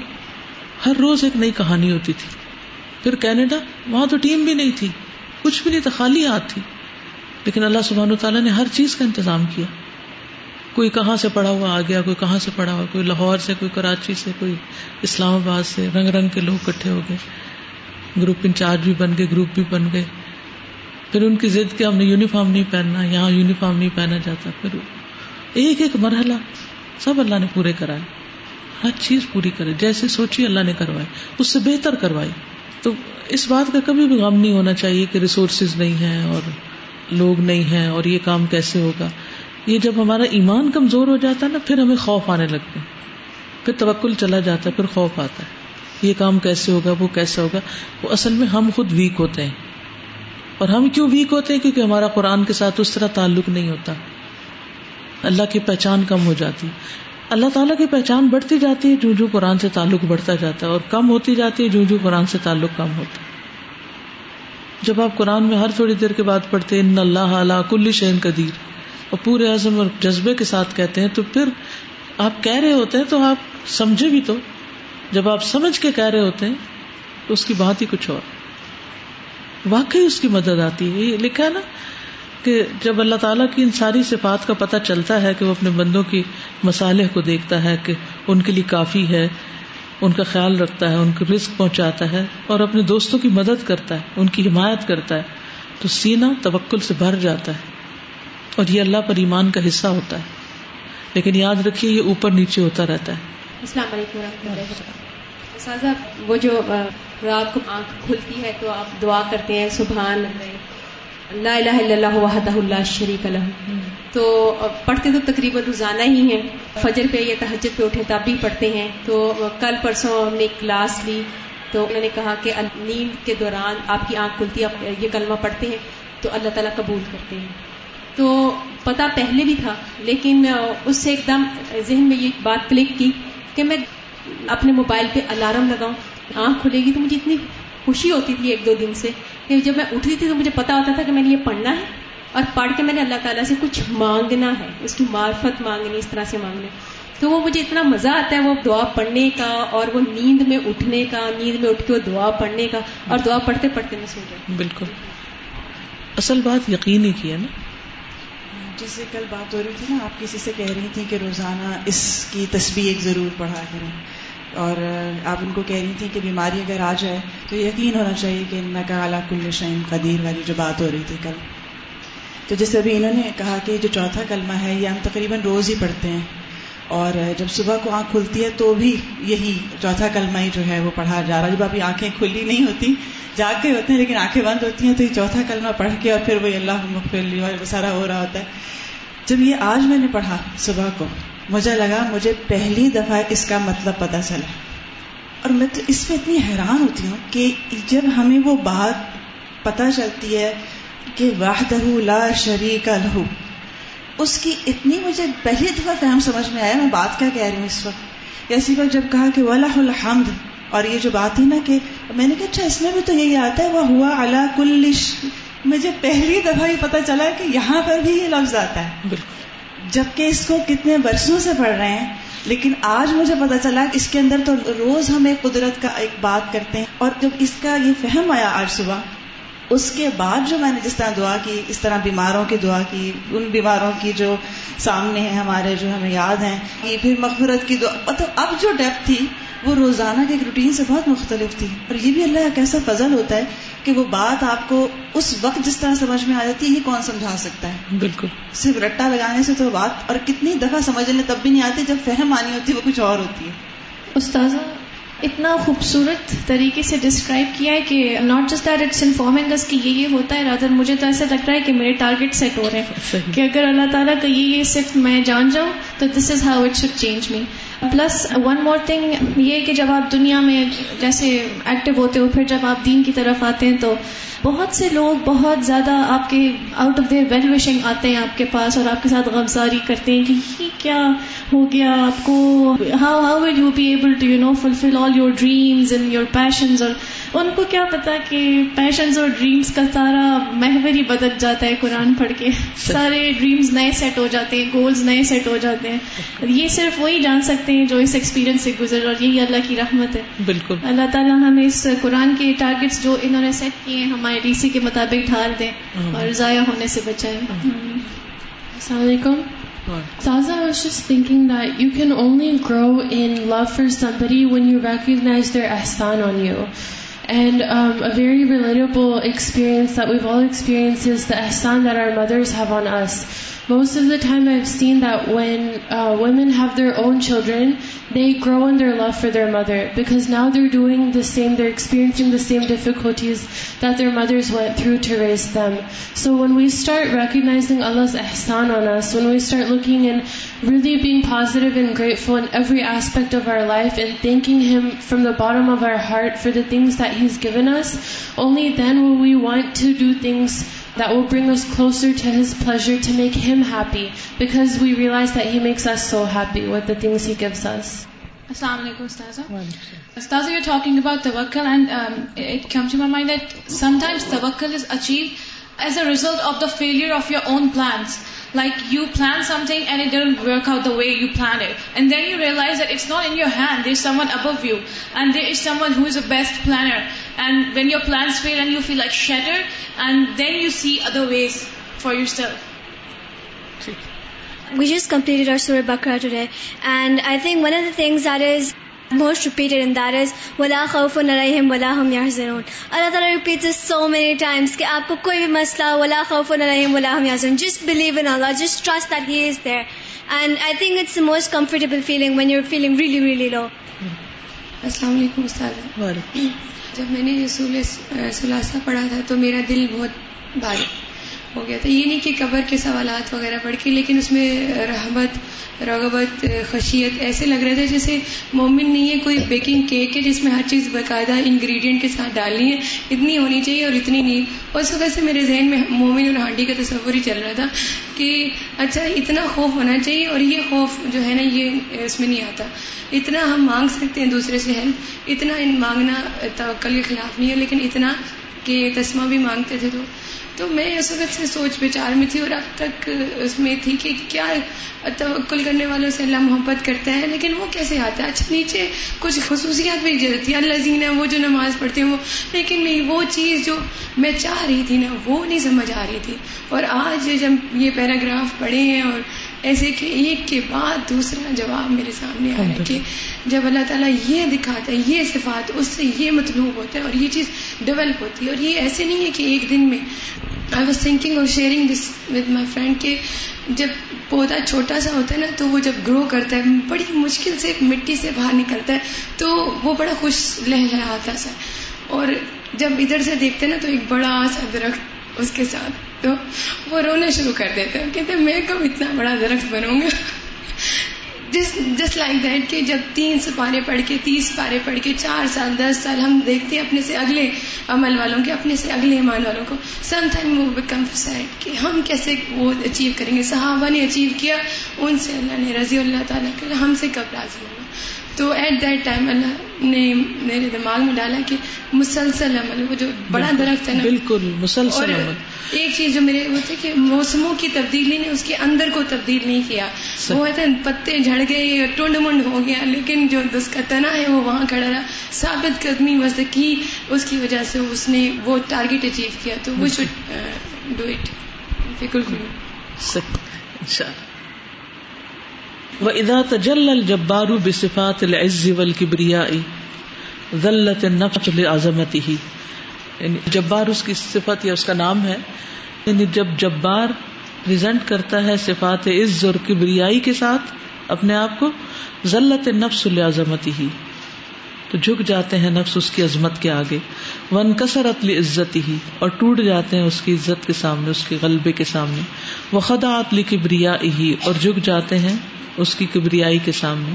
ہر روز ایک نئی کہانی ہوتی تھی پھر کینیڈا وہاں تو ٹیم بھی نہیں تھی کچھ بھی نہیں تھا خالی یاد تھی لیکن اللہ سبحان تعالیٰ نے ہر چیز کا انتظام کیا کوئی کہاں سے پڑھا ہوا آ گیا کوئی کہاں سے پڑھا ہوا کوئی لاہور سے کوئی کراچی سے کوئی اسلام آباد سے رنگ رنگ کے لوگ اکٹھے ہو گئے گروپ انچارج بھی بن گئے گروپ بھی بن گئے پھر ان کی ضد کے ہم نے یونیفارم نہیں پہننا یہاں یونیفارم نہیں پہنا جاتا پھر ایک ایک مرحلہ سب اللہ نے پورے کرائے ہر چیز پوری کرے جیسے سوچی اللہ نے کروائی اس سے بہتر کروائی تو اس بات کا کبھی بھی غم نہیں ہونا چاہیے کہ ریسورسز نہیں ہیں اور لوگ نہیں ہیں اور یہ کام کیسے ہوگا یہ جب ہمارا ایمان کمزور ہو جاتا ہے نا پھر ہمیں خوف آنے لگتے پھر توکل چلا جاتا ہے پھر خوف آتا ہے یہ کام کیسے ہوگا وہ کیسا ہوگا وہ اصل میں ہم خود ویک ہوتے ہیں اور ہم کیوں ویک ہوتے ہیں کیونکہ ہمارا قرآن کے ساتھ اس طرح تعلق نہیں ہوتا اللہ کی پہچان کم ہو جاتی اللہ تعالیٰ کی پہچان بڑھتی جاتی ہے جوں جو قرآن سے تعلق بڑھتا جاتا ہے اور کم ہوتی جاتی ہے جوں جو قرآن سے تعلق کم ہوتا ہے جب آپ قرآن میں ہر تھوڑی دیر کے بعد پڑھتے ہیں اللہ اعلیٰ کل شہن قدیر اور پورے عزم اور جذبے کے ساتھ کہتے ہیں تو پھر آپ کہہ رہے ہوتے ہیں تو آپ سمجھے بھی تو جب آپ سمجھ کے کہہ رہے ہوتے ہیں تو اس کی بات ہی کچھ اور واقعی اس کی مدد آتی ہے یہ لکھا ہے نا کہ جب اللہ تعالیٰ کی ان ساری صفات کا پتہ چلتا ہے کہ وہ اپنے بندوں کی مسالح کو دیکھتا ہے کہ ان کے لیے کافی ہے ان کا خیال رکھتا ہے ان کو رسک پہنچاتا ہے اور اپنے دوستوں کی مدد کرتا ہے ان کی حمایت کرتا ہے تو سینا توکل سے بھر جاتا ہے اور یہ اللہ پر ایمان کا حصہ ہوتا ہے لیکن یاد رکھیے یہ اوپر نیچے ہوتا رہتا ہے السلام علیکم و رحمۃ اللہ سہذہ وہ جو رات کو آنکھ کھلتی ہے تو آپ دعا کرتے ہیں لا الہ الا اللہ اللہ شریک اللہ تو پڑھتے تو تقریباً روزانہ ہی ہیں فجر پہ یا تہجد پہ اٹھے تب بھی پڑھتے ہیں تو کل پرسوں ہم نے کلاس لی تو انہوں نے کہا کہ نیند کے دوران آپ کی آنکھ کھلتی ہے یہ کلمہ پڑھتے ہیں تو اللہ تعالیٰ قبول کرتے ہیں تو پتہ پہلے بھی تھا لیکن اس سے ایک دم ذہن میں یہ بات کلک کی کہ میں اپنے موبائل پہ الارم لگاؤں آنکھ کھلے گی تو مجھے اتنی خوشی ہوتی تھی ایک دو دن سے کہ جب میں اٹھتی تھی تو مجھے پتا ہوتا تھا کہ میں نے یہ پڑھنا ہے اور پڑھ کے میں نے اللہ تعالیٰ سے کچھ مانگنا ہے اس کی معرفت مانگنی اس طرح سے مانگنا تو وہ مجھے اتنا مزہ آتا ہے وہ دعا پڑھنے کا اور وہ نیند میں اٹھنے کا نیند میں اٹھ کے وہ دعا پڑھنے کا اور دعا پڑھتے پڑھتے میں سن بالکل اصل بات یقین کی ہے نا جس سے کل بات ہو رہی تھی نا آپ کسی سے کہہ رہی تھیں کہ روزانہ اس کی تصویر ضرور پڑھا کریں اور آپ ان کو کہہ رہی تھیں کہ بیماری اگر آ جائے تو یقین ہونا چاہیے کہ ان کا اعلیٰ کل شعین قدیر والی جو بات ہو رہی تھی کل تو جیسے ابھی انہوں نے کہا کہ جو چوتھا کلمہ ہے یہ ہم تقریباً روز ہی پڑھتے ہیں اور جب صبح کو آنکھ کھلتی ہے تو بھی یہی چوتھا کلمہ ہی جو ہے وہ پڑھا جا رہا ہے جب ابھی آنکھیں کھلی نہیں ہوتی جاگ کے ہوتے ہیں لیکن آنکھیں بند ہوتی ہیں تو یہ چوتھا کلمہ پڑھ کے اور پھر وہی اللہ مغ اللہ وہ سارا ہو رہا ہوتا ہے جب یہ آج میں نے پڑھا صبح کو مجھے لگا مجھے پہلی دفعہ اس کا مطلب پتہ چلا اور میں تو اس میں اتنی حیران ہوتی ہوں کہ جب ہمیں وہ بات پتہ چلتی ہے کہ واہ لا شریک الہو اس کی اتنی مجھے پہلی دفعہ فہم سمجھ میں آیا میں بات کیا کہہ رہی ہوں اس وقت اسی وقت جب کہا کہ ولاح الحمد اور یہ جو بات نا کہ میں نے کہا اچھا اس میں بھی تو یہی آتا ہے وہ ہوا اللہ مجھے پہلی دفعہ یہ پتا چلا کہ یہاں پر بھی یہ لفظ آتا ہے بالکل اس کو کتنے برسوں سے پڑھ رہے ہیں لیکن آج مجھے پتا چلا اس کے اندر تو روز ہم ایک قدرت کا ایک بات کرتے ہیں اور جب اس کا یہ فہم آیا آج صبح اس کے بعد جو میں نے جس طرح دعا کی اس طرح بیماروں کی دعا کی ان بیماروں کی جو سامنے ہیں ہمارے جو ہمیں یاد ہیں یہ پھر مغفرت کی دعا مطلب اب جو ڈیپ تھی وہ روزانہ کے ایک روٹین سے بہت مختلف تھی اور یہ بھی اللہ کا ایسا فضل ہوتا ہے کہ وہ بات آپ کو اس وقت جس طرح سمجھ میں آ جاتی ہے یہ کون سمجھا سکتا ہے بالکل صرف رٹا لگانے سے تو بات اور کتنی دفعہ سمجھنے تب بھی نہیں آتی جب فہم آنی ہوتی وہ کچھ اور ہوتی ہے استاذہ اتنا خوبصورت طریقے سے ڈسکرائب کیا ہے کہ not just that it's informing us کہ یہ یہ ہوتا ہے رادر مجھے تو ایسا لگ رہا ہے کہ میرے ٹارگیٹ سیٹ ہو رہے ہیں کہ اگر اللہ تعالیٰ کا یہ یہ صرف میں جان جاؤں تو this is how it should change me plus one more thing یہ کہ جب آپ دنیا میں جیسے ایکٹیو ہوتے ہو پھر جب آپ دین کی طرف آتے ہیں تو بہت سے لوگ بہت زیادہ آپ کے out of their well wishing آتے ہیں آپ کے پاس اور آپ کے ساتھ غمزاری کرتے ہیں کہ یہ کیا ہو گیا آپ کو how how would you be able to you know fulfil all your dreams and your passions اور ان کو کیا پتا کہ پیشنز اور ڈریمس کا سارا محور ہی بدل جاتا ہے قرآن پڑھ کے سارے ڈریمز نئے سیٹ ہو جاتے ہیں گولز نئے سیٹ ہو جاتے ہیں یہ صرف وہی جان سکتے ہیں جو اس ایکسپیرینس سے گزر اور یہی اللہ کی رحمت ہے بالکل اللہ تعالیٰ ہم اس قرآن کے ٹارگیٹس جو انہوں نے سیٹ کیے ہیں ہمارے ڈی سی کے مطابق ڈھال دیں اور ضائع ہونے سے بچائیں السلام علیکم زاس thinking that you can only grow in love free when you recognize their Ehsan on you and wears view all experience ایسان there are mothers have on us Most of the time I've seen that when uh, women have their own children, they grow in their love for their mother, because now they're doing the same, they're experiencing the same difficulties that their mothers went through to raise them. So when we start recognizing Allah's ihsan on us, when we start looking and really being positive and grateful in every aspect of our life and thanking Him from the bottom of our heart for the things that He's given us, only then will we want to do things result of the فیلی own plans like you plan something and work out the way you plan it and then you realize that it's not in your hand there is some Abu you and there is some who is a best plant بکرا today اللہ تعالیٰ many times کہ آپ کو کوئی بھی مسئلہ just instructs most comfortable feeling جب میں نے ثلاثہ پڑھا تھا تو میرا دل بہت بھاری ہو گیا تھا یہ نہیں کہ قبر کے سوالات وغیرہ پڑھ کے لیکن اس میں رحمت رغبت خشیت ایسے لگ رہا تھا جیسے مومن نہیں ہے کوئی بیکنگ کیک ہے جس میں ہر چیز باقاعدہ انگریڈینٹ کے ساتھ ڈالنی ہے اتنی ہونی چاہیے اور اتنی نہیں اس وجہ سے میرے ذہن میں مومن اور ہانڈی کا تصور ہی چل رہا تھا کہ اچھا اتنا خوف ہونا چاہیے اور یہ خوف جو ہے نا یہ اس میں نہیں آتا اتنا ہم مانگ سکتے ہیں دوسرے سے ہیلپ اتنا مانگنا توکل کے خلاف نہیں ہے لیکن اتنا کہ تسما بھی مانگتے تھے تو تو میں اس وقت سے سوچ بچار میں تھی اور اب تک اس میں تھی کہ کیا توکل کرنے والوں سے اللہ محبت کرتا ہے لیکن وہ کیسے آتا ہے اچھا نیچے کچھ خصوصیات بھی الزین ہے وہ جو نماز پڑھتے ہیں وہ لیکن نہیں وہ چیز جو میں چاہ رہی تھی نا وہ نہیں سمجھ آ رہی تھی اور آج جب یہ پیراگراف پڑھے ہیں اور ایسے کہ ایک کے بعد دوسرا جواب میرے سامنے آیا ہاں، کہ جب اللہ تعالیٰ یہ دکھاتا ہے یہ صفات اس سے یہ مطلوب ہوتا ہے اور یہ چیز ڈیولپ ہوتی ہے اور یہ ایسے نہیں ہے کہ ایک دن میں آئی واز تھنکنگ اور sharing this with my friend کہ جب پودا چھوٹا سا ہوتا ہے نا تو وہ جب گرو کرتا ہے بڑی مشکل سے مٹی سے باہر نکلتا ہے تو وہ بڑا خوش لہ آتا سا اور جب ادھر سے دیکھتے ہیں نا تو ایک بڑا سا درخت اس کے ساتھ تو وہ رونا شروع کر دیتے ہیں ہیں کہتے میں کب اتنا بڑا درخت بنوں گا جس جس لائک دیٹ کہ جب تین سپارے پڑھ کے تیس سپارے پڑھ کے چار سال دس سال ہم دیکھتے ہیں اپنے سے اگلے عمل والوں کے اپنے سے اگلے ایمان والوں کو سم ٹائم سائڈ کہ ہم کیسے وہ اچیو کریں گے صحابہ نے اچیو کیا ان سے اللہ نے رضی اللہ تعالیٰ کر ہم سے کب راضی ہوگا تو ایٹ دیٹ ٹائم اللہ نے میرے دماغ میں ڈالا کہ مسلسل عمل وہ جو بڑا درخت ہے نا بالکل مسلسل عمل ایک چیز جو میرے وہ تھی کہ موسموں کی تبدیلی نے اس کے اندر کو تبدیل نہیں کیا وہ تھا پتے جھڑ گئے ٹونڈ منڈ ہو گیا لیکن جو اس کا تنا ہے وہ وہاں کھڑا رہا ثابت قدمی وز کی اس کی وجہ سے اس نے وہ ٹارگیٹ اچیو کیا تو وہ شوڈ ڈو اٹ بالکل uh, و الجبارو بے صفات العز العزیب کبریائی ذلت نفس العظمت ہی یعنی جبار اس کی صفت یا اس کا نام ہے یعنی جب جبار پریزنٹ کرتا ہے صفات عز اور کبریائی کے ساتھ اپنے آپ کو ذلت نفس العظمت ہی تو جھک جاتے ہیں نفس اس کی عظمت کے آگے ون قصر اطلی عزت ہی اور ٹوٹ جاتے ہیں اس کی عزت کے سامنے اس کے غلبے کے سامنے وہ خدا اتلی کبریا ہی اور جھک جاتے ہیں اس کی کبریائی کے سامنے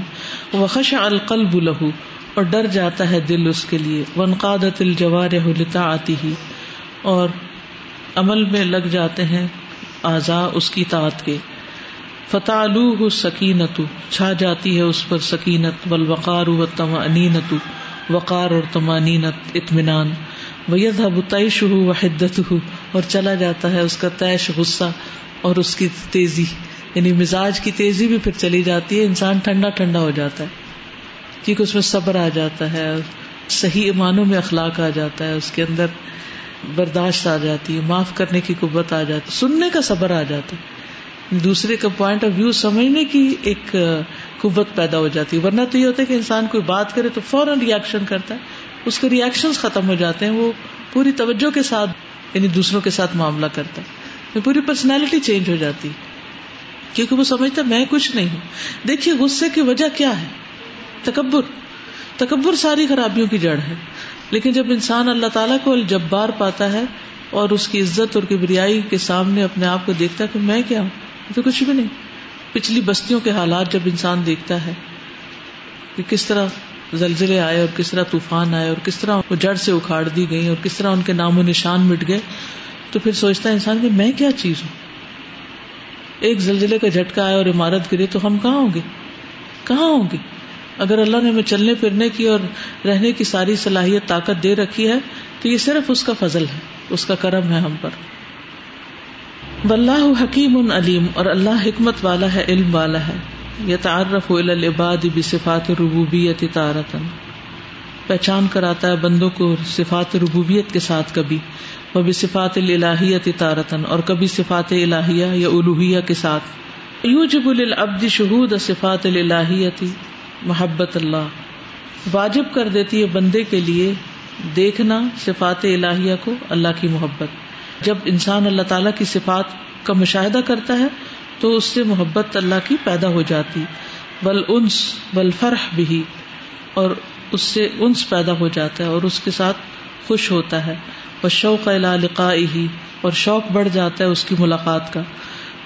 وہ خش القل بل اور ڈر جاتا ہے دل اس کے لیے الجوار آتی ہی اور عمل میں لگ جاتے ہیں آزا اس کی تعت کے فتح سکینت چھا جاتی ہے اس پر سکینت وقار و انینت وقار اور تمانینت اطمینان وہ تعیش ہو و حدت ہو اور چلا جاتا ہے اس کا تیش غصہ اور اس کی تیزی یعنی مزاج کی تیزی بھی پھر چلی جاتی ہے انسان ٹھنڈا ٹھنڈا ہو جاتا ہے کیونکہ اس میں صبر آ جاتا ہے صحیح ایمانوں میں اخلاق آ جاتا ہے اس کے اندر برداشت آ جاتی ہے معاف کرنے کی قوت آ جاتی ہے سننے کا صبر آ جاتا ہے دوسرے کا پوائنٹ آف ویو سمجھنے کی ایک قوت پیدا ہو جاتی ہے ورنہ تو یہ ہوتا ہے کہ انسان کوئی بات کرے تو فوراً ریئیکشن کرتا ہے اس کے ریئیکشن ختم ہو جاتے ہیں وہ پوری توجہ کے ساتھ یعنی دوسروں کے ساتھ معاملہ کرتا ہے پوری پرسنالٹی چینج ہو جاتی ہے کیونکہ وہ سمجھتا میں کچھ نہیں ہوں دیکھیے غصے کی وجہ کیا ہے تکبر تکبر ساری خرابیوں کی جڑ ہے لیکن جب انسان اللہ تعالیٰ کو الجبار پاتا ہے اور اس کی عزت اور کبریائی کے سامنے اپنے آپ کو دیکھتا ہے کہ میں کیا ہوں تو کچھ بھی نہیں پچھلی بستیوں کے حالات جب انسان دیکھتا ہے کہ کس طرح زلزلے آئے اور کس طرح طوفان آئے اور کس طرح وہ جڑ سے اکھاڑ دی گئی اور کس طرح ان کے نام و نشان مٹ گئے تو پھر سوچتا ہے انسان کہ میں کیا چیز ہوں ایک زلزلے کا جھٹکا آئے اور عمارت گرے تو ہم کہاں ہوں گے کہاں ہوں گے اگر اللہ نے ہمیں چلنے پھرنے کی اور رہنے کی ساری صلاحیت طاقت دے رکھی ہے تو یہ صرف اس کا فضل ہے اس کا کرم ہے ہم پر بلّہ حکیم علیم اور اللہ حکمت والا ہے علم والا ہے یہ تعارف العباد بصفات ربوبیت تارتن پہچان کراتا ہے بندوں کو صفات ربوبیت کے ساتھ کبھی وہ بھی صفات الہیت تارتن اور کبھی صفات الہیہ یا کے ساتھ اللہیہ شہود صفات الہیت محبت اللہ واجب کر دیتی ہے بندے کے لیے دیکھنا صفات الہیہ کو اللہ کی محبت جب انسان اللہ تعالیٰ کی صفات کا مشاہدہ کرتا ہے تو اس سے محبت اللہ کی پیدا ہو جاتی بل انس بل فرح بھی اور اس سے انس پیدا ہو جاتا ہے اور اس کے ساتھ خوش ہوتا ہے شوق علا ہی اور شوق بڑھ جاتا ہے اس کی ملاقات کا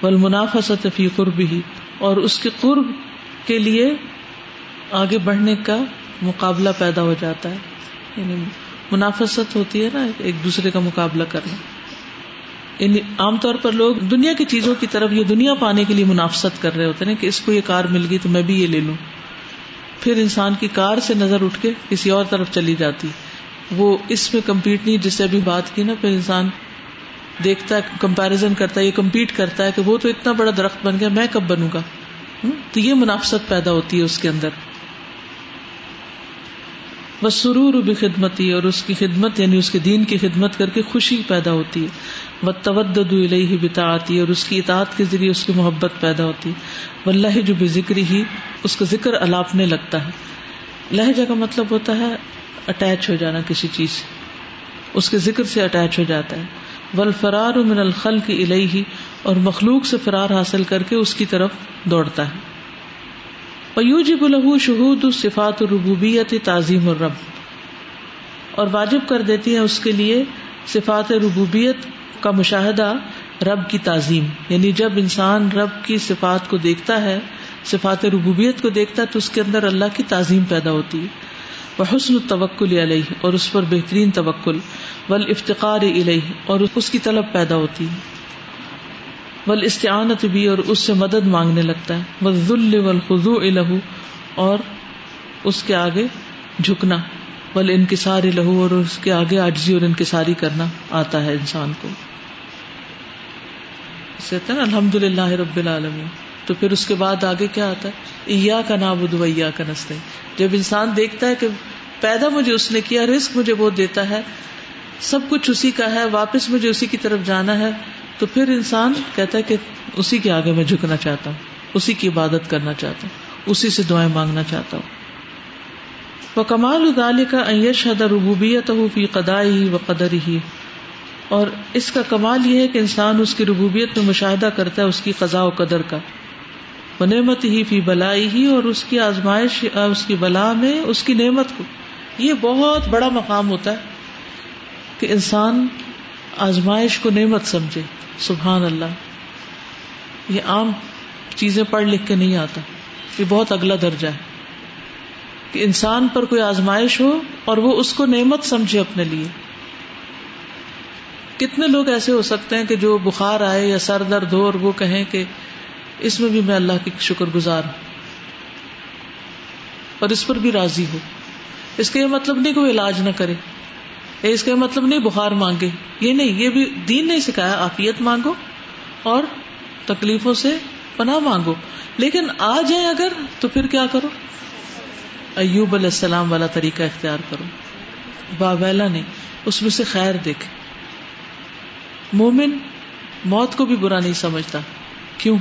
بل منافعت فی قرب ہی اور اس کے قرب کے لیے آگے بڑھنے کا مقابلہ پیدا ہو جاتا ہے یعنی منافست ہوتی ہے نا ایک دوسرے کا مقابلہ کرنا یعنی عام طور پر لوگ دنیا کی چیزوں کی طرف یہ دنیا پانے کے لیے منافست کر رہے ہوتے ہیں کہ اس کو یہ کار مل گئی تو میں بھی یہ لے لوں پھر انسان کی کار سے نظر اٹھ کے کسی اور طرف چلی جاتی ہے وہ اس میں کمپیٹ نہیں جس سے ابھی بات کی نا پھر انسان دیکھتا ہے کمپیرزن کرتا ہے یہ کمپیٹ کرتا ہے کہ وہ تو اتنا بڑا درخت بن گیا میں کب بنوں گا تو یہ منافست پیدا ہوتی ہے اس کے اندر بس سرور بھی خدمت ہی اور اس کی خدمت یعنی اس کے دین کی خدمت کر کے خوشی پیدا ہوتی ہے وہ تودد بتا آتی ہے اور اس کی اطاعت کے ذریعے اس کی محبت پیدا ہوتی ہے واللہ جو بھی ذکر ہی اس کا ذکر الاپنے لگتا ہے لہجہ کا مطلب ہوتا ہے اٹیچ ہو جانا کسی چیز سے اس کے ذکر سے اٹیچ ہو جاتا ہے ولفرار و من الخل کی الہی ہی اور مخلوق سے فرار حاصل کر کے اس کی طرف دوڑتا ہے پیو جب لہو شہود صفات و ربوبیت تعظیم الرب رب اور واجب کر دیتی ہے اس کے لیے صفات ربوبیت کا مشاہدہ رب کی تعظیم یعنی جب انسان رب کی صفات کو دیکھتا ہے صفات ربوبیت کو دیکھتا ہے تو اس کے اندر اللہ کی تعظیم پیدا ہوتی ہے وہ حسن علیہ اور اس پر بہترین توکل ول افتخار طلب پیدا ہوتی ہے ول استعانت بھی اور اس سے مدد مانگنے لگتا ہے وہ ذل الہ اور اس کے آگے جھکنا ول انکسار لہو اور اس کے آگے آجزی اور انکساری کرنا آتا ہے انسان کو الحمد للہ رب العالمین تو پھر اس کے بعد آگے کیا آتا ہے ایا کا ناب ایا کا نستے جب انسان دیکھتا ہے کہ پیدا مجھے اس نے کیا رسک مجھے وہ دیتا ہے سب کچھ اسی کا ہے واپس مجھے اسی کی طرف جانا ہے تو پھر انسان کہتا ہے کہ اسی کے آگے میں جھکنا چاہتا ہوں اسی کی عبادت کرنا چاہتا ہوں اسی سے دعائیں مانگنا چاہتا ہوں وہ کمال ادال کا ایش حد ربوبیت ہو قدر ہی اور اس کا کمال یہ ہے کہ انسان اس کی ربوبیت میں مشاہدہ کرتا ہے اس کی قضاء و قدر کا نعمت ہی فی بلائی ہی اور اس کی آزمائش اس کی بلا میں اس کی نعمت کو یہ بہت بڑا مقام ہوتا ہے کہ انسان آزمائش کو نعمت سمجھے سبحان اللہ یہ عام چیزیں پڑھ لکھ کے نہیں آتا یہ بہت اگلا درجہ ہے کہ انسان پر کوئی آزمائش ہو اور وہ اس کو نعمت سمجھے اپنے لیے کتنے لوگ ایسے ہو سکتے ہیں کہ جو بخار آئے یا سر درد ہو اور وہ کہیں کہ اس میں بھی میں اللہ کی شکر گزار ہوں اور اس پر بھی راضی ہو اس کا یہ مطلب نہیں کوئی علاج نہ کرے اس کا مطلب نہیں بخار مانگے یہ نہیں یہ بھی دین نے سکھایا آفیت مانگو اور تکلیفوں سے پناہ مانگو لیکن آ جائیں اگر تو پھر کیا کرو ایوب علیہ السلام والا طریقہ اختیار کرو بابلہ نے اس میں سے خیر دیکھ مومن موت کو بھی برا نہیں سمجھتا کیوں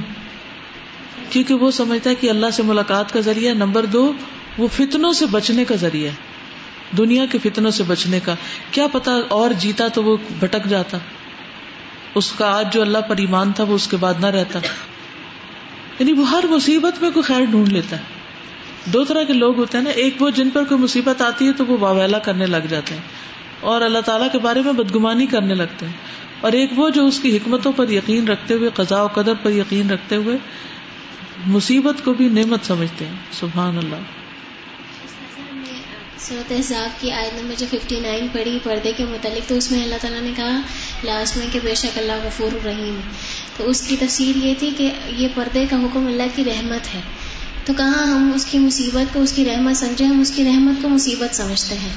کیونکہ وہ سمجھتا ہے کہ اللہ سے ملاقات کا ذریعہ نمبر دو وہ فتنوں سے بچنے کا ذریعہ دنیا کے فتنوں سے بچنے کا کیا پتا اور جیتا تو وہ بھٹک جاتا اس کا آج جو اللہ پر ایمان تھا وہ اس کے بعد نہ رہتا یعنی وہ ہر مصیبت میں کوئی خیر ڈھونڈ لیتا ہے دو طرح کے لوگ ہوتے ہیں نا ایک وہ جن پر کوئی مصیبت آتی ہے تو وہ واویلا کرنے لگ جاتے ہیں اور اللہ تعالیٰ کے بارے میں بدگمانی کرنے لگتے ہیں اور ایک وہ جو اس کی حکمتوں پر یقین رکھتے ہوئے قضاء و قدر پر یقین رکھتے ہوئے مصیبت کو بھی نعمت سمجھتے ہیں سبحان اللہ سرت احزاب کی آیت نمبر جو ففٹی نائن پڑھی پردے کے متعلق تو اس میں اللہ تعالیٰ نے کہا لاسٹ میں کہ بے شک اللہ غفور الرحیم ہے تو اس کی تفسیر یہ تھی کہ یہ پردے کا حکم اللہ کی رحمت ہے تو کہاں ہم اس کی مصیبت کو اس کی رحمت سمجھے ہم اس کی رحمت کو مصیبت سمجھتے ہیں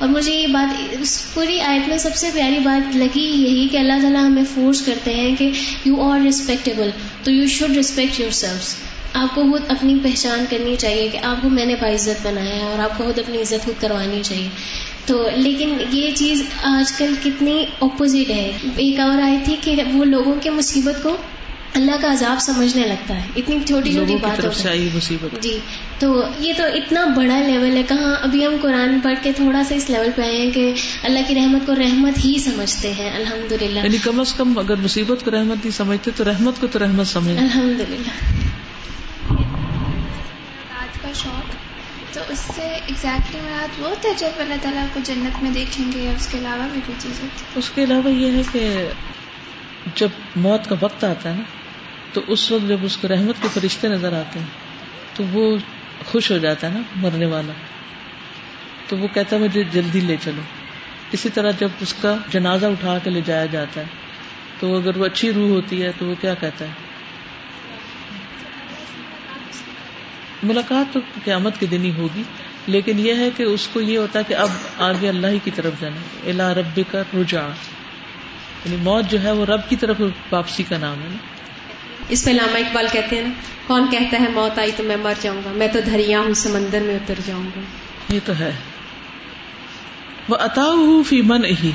اور مجھے یہ بات اس پوری آیت میں سب سے پیاری بات لگی یہی کہ اللہ تعالیٰ ہمیں فورس کرتے ہیں کہ یو آر ریسپیکٹیبل تو you should respect your selves آپ کو خود اپنی پہچان کرنی چاہیے کہ آپ کو میں نے باعزت عزت بنایا ہے اور آپ کو خود اپنی عزت خود کروانی چاہیے تو لیکن یہ چیز آج کل کتنی اپوزٹ ہے ایک اور آئی تھی کہ وہ لوگوں کے مصیبت کو اللہ کا عذاب سمجھنے لگتا ہے اتنی چھوٹی چھوٹی بات جی تو یہ تو اتنا بڑا لیول ہے کہاں ابھی ہم قرآن پڑھ کے تھوڑا سا اس لیول پہ آئے ہیں کہ اللہ کی رحمت کو رحمت ہی سمجھتے ہیں الحمد للہ یعنی کم از کم اگر مصیبت کو رحمت نہیں سمجھتے تو رحمت کو تو رحمت سمجھ الحمد للہ آج کا شوق تو اس سے رات وہ تھا جب اللہ تعالیٰ کو جنت میں دیکھیں گے یا اس کے علاوہ بھی کوئی چیز ہوتی اس کے علاوہ یہ ہے کہ جب موت کا وقت آتا ہے نا تو اس وقت جب اس کو رحمت کے فرشتے نظر آتے ہیں تو وہ خوش ہو جاتا ہے نا مرنے والا تو وہ کہتا ہے مجھے جلدی لے چلو اسی طرح جب اس کا جنازہ اٹھا کے لے جایا جاتا ہے تو اگر وہ اچھی روح ہوتی ہے تو وہ کیا کہتا ہے ملاقات تو قیامت کے دن ہی ہوگی لیکن یہ ہے کہ اس کو یہ ہوتا ہے کہ اب آگے اللہ ہی کی طرف جانا اللہ رب کا رجا یعنی موت جو ہے وہ رب کی طرف واپسی کا نام ہے نا اس پہ علامہ اقبال کہتے ہیں نا کون کہتا ہے موت آئی تو میں مر جاؤں گا میں تو دھریا میں اتر جاؤں گا یہ تو ہے وہ اتا ہوں فی من ہی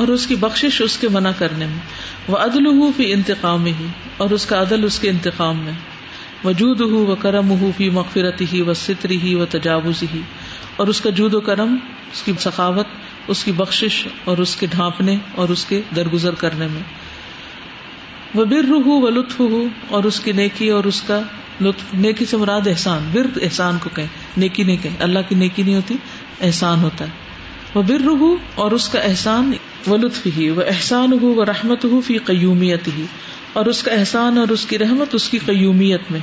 اور اس کی بخشش اس کے منع کرنے میں وہ عدل فی انتقام ہی اور اس کا عدل اس کے انتقام میں وجود ہوں وہ کرم ہوں فی مغفرت ہی وہ ستری ہی وہ تجاوز ہی اور اس کا جود و کرم اس کی ثقافت اس کی بخشش اور اس کے ڈھانپنے اور اس کے درگزر کرنے میں وہ برہ وہ لطف ہو اور اس کی نیکی اور اس کا لطف نیکی سے مراد احسان بر احسان کو کہ نیکی نہیں کہ اللہ کی نیکی نہیں ہوتی احسان ہوتا ہے وہ بر ہو اور اس کا احسان و لطف ہی وہ احسان ہو وہ رحمت ہو فی قیومیت ہی اور اس کا احسان اور اس کی رحمت اس کی قیومیت میں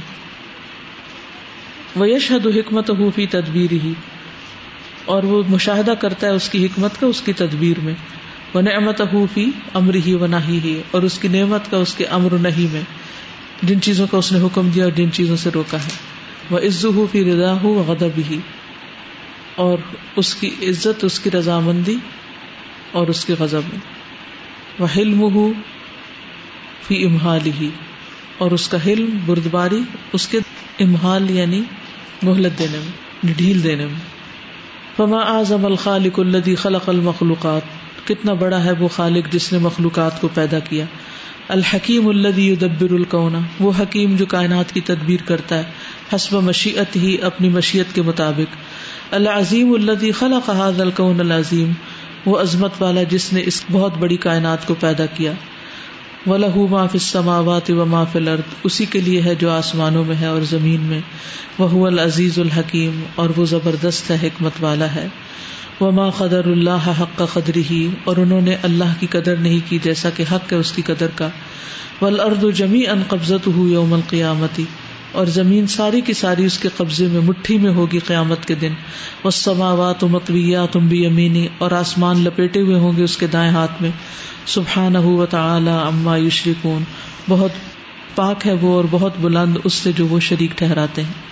وہ یشد و حکمت ہو فی تدبیر ہی اور وہ مشاہدہ کرتا ہے اس کی حکمت کا اس کی تدبیر میں وہ نعمت حوفی امر ہی و نہ ہی اور اس کی نعمت کا اس کے امر نہیں میں جن چیزوں کا اس نے حکم دیا اور جن چیزوں سے روکا ہے وہ عز حوفی فی رضا و غدب ہی اور اس کی عزت اس کی رضامندی اور اس کے غضب میں وہ حلم ہو فی امہال ہی اور اس کا حلم بردباری اس کے امہال یعنی مہلت دینے میں ڈھیل دینے میں فما اعظم الخالق الذي خلق المخلوقات کتنا بڑا ہے وہ خالق جس نے مخلوقات کو پیدا کیا الحکیم الدی ادبر القونا وہ حکیم جو کائنات کی تدبیر کرتا ہے حسب مشیت ہی اپنی مشیت کے مطابق العظیم الدی خلا قاض القون العظیم وہ عظمت والا جس نے اس بہت بڑی کائنات کو پیدا کیا و لہو ما فماوات و ما فلرت اسی کے لیے ہے جو آسمانوں میں ہے اور زمین میں وہ العزیز الحکیم اور وہ زبردست ہے حکمت والا ہے وما قدر اللہ حق کا قدر ہی اور انہوں نے اللہ کی قدر نہیں کی جیسا کہ حق ہے اس کی قدر کا بل اردو جمی ان قبضت ہو یوم القیامتی اور زمین ساری کی ساری اس کے قبضے میں مٹھی میں ہوگی قیامت کے دن وہ وا تم اتوی تم بھی امینی اور آسمان لپیٹے ہوئے ہوں گے اس کے دائیں ہاتھ میں سبحان نہ ہو و تعلیٰ اما یوشری کون بہت پاک ہے وہ اور بہت بلند اس سے جو وہ شریک ٹھہراتے ہیں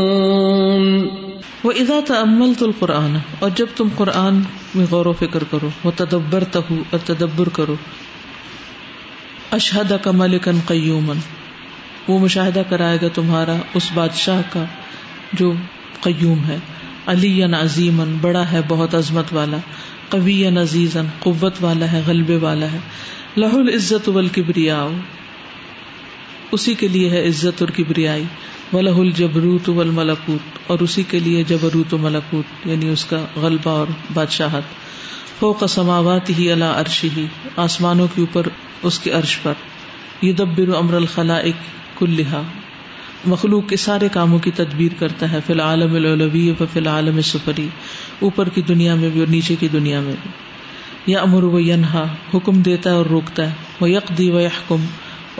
وہ تمل تھا القرآن اور جب تم قرآن میں غور و فکر کرو وہ تدبر تہو اور تدبر کرو اشہد وہ مشاہدہ کرائے گا تمہارا اس بادشاہ کا جو قیوم ہے علی عظیمن بڑا ہے بہت عظمت والا قوی عزیزن قوت والا ہے غلبے والا ہے العزت ول کبریا اسی کے لیے ہے عزت اور کبریائی ولہ الجبروت والملکوت و اور اسی کے لیے جبروت و ملکوت یعنی اس کا غلبہ اور بادشاہت فوق سماوات ہی اللہ عرش ہی آسمانوں کے اوپر اس کے عرش پر یدبر امر الخلاء ایک کلحا مخلوق کے سارے کاموں کی تدبیر کرتا ہے فی العالم الولوی و فی العالم سفری سپری اوپر کی دنیا میں بھی اور نیچے کی دنیا میں بھی یا امر و ینہا حکم دیتا ہے اور روکتا ہے وہ یک دی و یحکم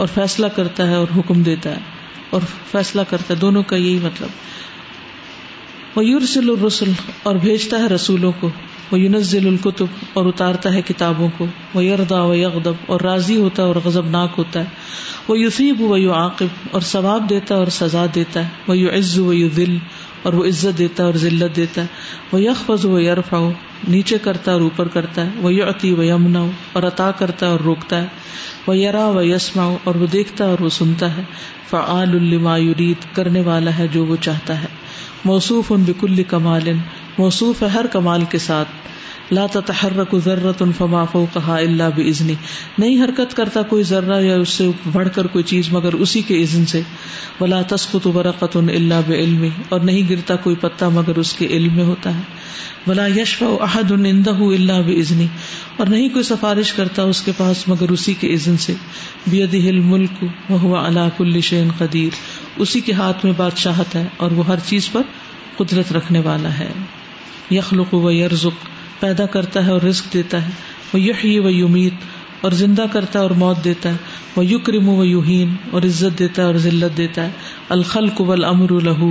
اور فیصلہ کرتا ہے اور حکم دیتا ہے اور فیصلہ کرتا ہے دونوں کا یہی مطلب وہ یورسل الرسل اور بھیجتا ہے رسولوں کو وہ یونزل القتب اور اتارتا ہے کتابوں کو وہ یردا و یغدب اور راضی ہوتا ہے اور غضب ناک ہوتا ہے وہ یوسیب و یو عاقب اور ثواب دیتا ہے اور سزا دیتا ہے وہ یو عز و یو دل اور وہ عزت دیتا ہے اور ذلت دیتا ہے وہ یخ فض و یرفاؤ نیچے کرتا ہے اور اوپر کرتا ہے وہ اتی و یمنا اور عطا کرتا ہے اور روکتا ہے وہ یرا و یسما اور وہ دیکھتا ہے اور وہ سنتا ہے فعال الما یرید کرنے والا ہے جو وہ چاہتا ہے موصوف ان بکل کمال موصوف ہے ہر کمال کے ساتھ لا تتحرک ضرۃ فما و کہا اللہ نہیں حرکت کرتا کوئی ذرہ یا اس سے بڑھ کر کوئی چیز مگر اسی کے عزن سے ولا تسقط و الا علمی اور نہیں گرتا کوئی پتا مگر اس کے علم میں ہوتا ہے بلا یشفع و عہد اللہ باذنی اور نہیں کوئی سفارش کرتا اس کے پاس مگر اسی کے عزن سے بے دہل ملک على ہوا شيء الشین قدیر اسی کے ہاتھ میں بادشاہت ہے اور وہ ہر چیز پر قدرت رکھنے والا ہے یخلق و یرزق پیدا کرتا ہے اور رزق دیتا ہے وہ یحیی و یمیت اور زندہ کرتا ہے اور موت دیتا ہے وہ و یوہین اور عزت دیتا ہے اور ذلت دیتا ہے الخل والامر لہو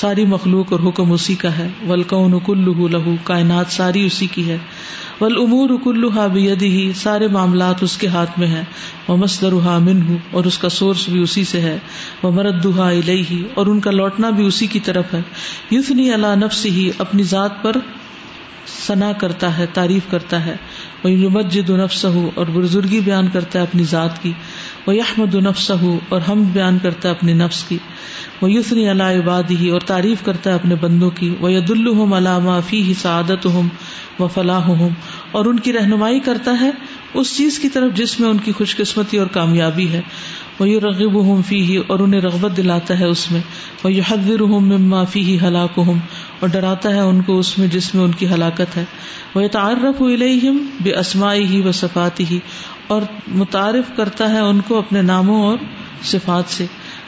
ساری مخلوق اور حکم اسی کا ہے والکون کلہ لہو کائنات ساری اسی کی ہے ول امور بیدہ الحا سارے معاملات اس کے ہاتھ میں ہے وہ منہ ہوں اور اس کا سورس بھی اسی سے ہے وہ الیہ اور ان کا لوٹنا بھی اسی کی طرف ہے یوتنی علی نفسہ ہی اپنی ذات پر ثنا کرتا ہے تعریف کرتا ہے وہ یوم جد نفس اور بزرگی بیان کرتا ہے اپنی ذات کی وہ یحمد نفس اور ہم بیان کرتا ہے اپنی نفس کی وہ یوسنی اللہ اباد ہی اور تعریف کرتا ہے اپنے بندوں کی وہ ید الحم علامہ فی سعادت ہوں و فلاح ہوں اور ان کی رہنمائی کرتا ہے اس چیز کی طرف جس میں ان کی خوش قسمتی اور کامیابی ہے وہ یو رغیب ہوں فی ہی اور انہیں رغبت دلاتا ہے اس میں وہ یو مما فی ہلاک ہوں اور ڈراتا ہے ان کو اس میں جس میں ان کی ہلاکت ہے وہ تعارف الیہم بے اسماعی ہی و صفاتی ہی اور متعارف کرتا ہے ان کو اپنے ناموں اور صفات سے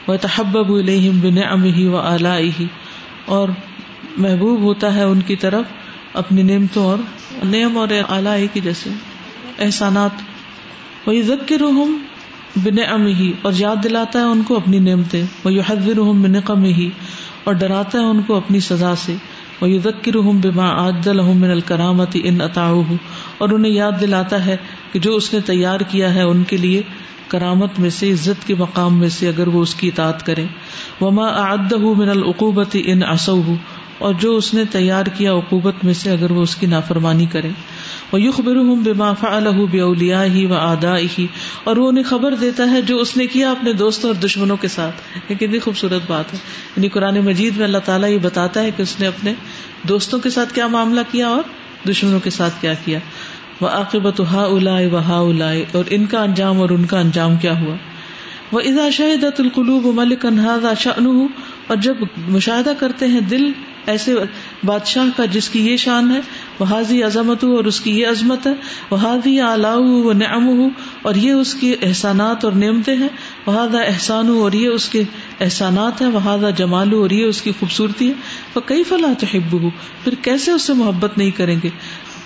وہ تحب الیہم بن ام ہی و اعلی ہی اور محبوب ہوتا ہے ان کی طرف اپنی نعمتوں اور نعم اور اعلی کی جیسے احسانات وہ ذکر رحم بن ام ہی اور یاد دلاتا ہے ان کو اپنی نعمتیں وہ حضر و رحم بن قم ہی اور ڈراتا ہے ان کو اپنی سزا سے ہوں الکرامتی ان عطا اور انہیں یاد دلاتا ہے کہ جو اس نے تیار کیا ہے، ان کے لیے کرامت میں سے عزت کے مقام میں سے اگر وہ اس کی اطاعت کرے وما ماں من العقوبت ان اصو اور جو اس نے تیار کیا عقوبت میں سے اگر وہ اس کی نافرمانی کرے وہ یق ہوں بے معاف الح بولیا ہی و آدا ہی اور وہ انہیں خبر دیتا ہے جو اس نے کیا اپنے دوستوں اور دشمنوں کے ساتھ یہ کتنی خوبصورت بات ہے یعنی قرآن مجید میں اللہ تعالیٰ یہ بتاتا ہے کہ اس نے اپنے دوستوں کے ساتھ کیا معاملہ کیا اور دشمنوں کے ساتھ کیا کیا وہ عاقبت ہا الائے و ہا الائے اور ان کا انجام اور ان کا انجام کیا ہوا وہ ادا شاہد القلوب ملک انہاظا شاہ اور جب مشاہدہ کرتے ہیں دل ایسے بادشاہ کا جس کی یہ شان ہے وہ حاضی عظمت ہو اور اس کی یہ عظمت ہے وہاں وہ نعم ہو اور یہ اس کی احسانات اور نعمتیں ہیں احسان ہو اور یہ اس کے احسانات وہ وہاں جمال ہو اور یہ اس کی خوبصورتی ہے وہ کئی فلاں تحب ہو پھر کیسے اس سے محبت نہیں کریں گے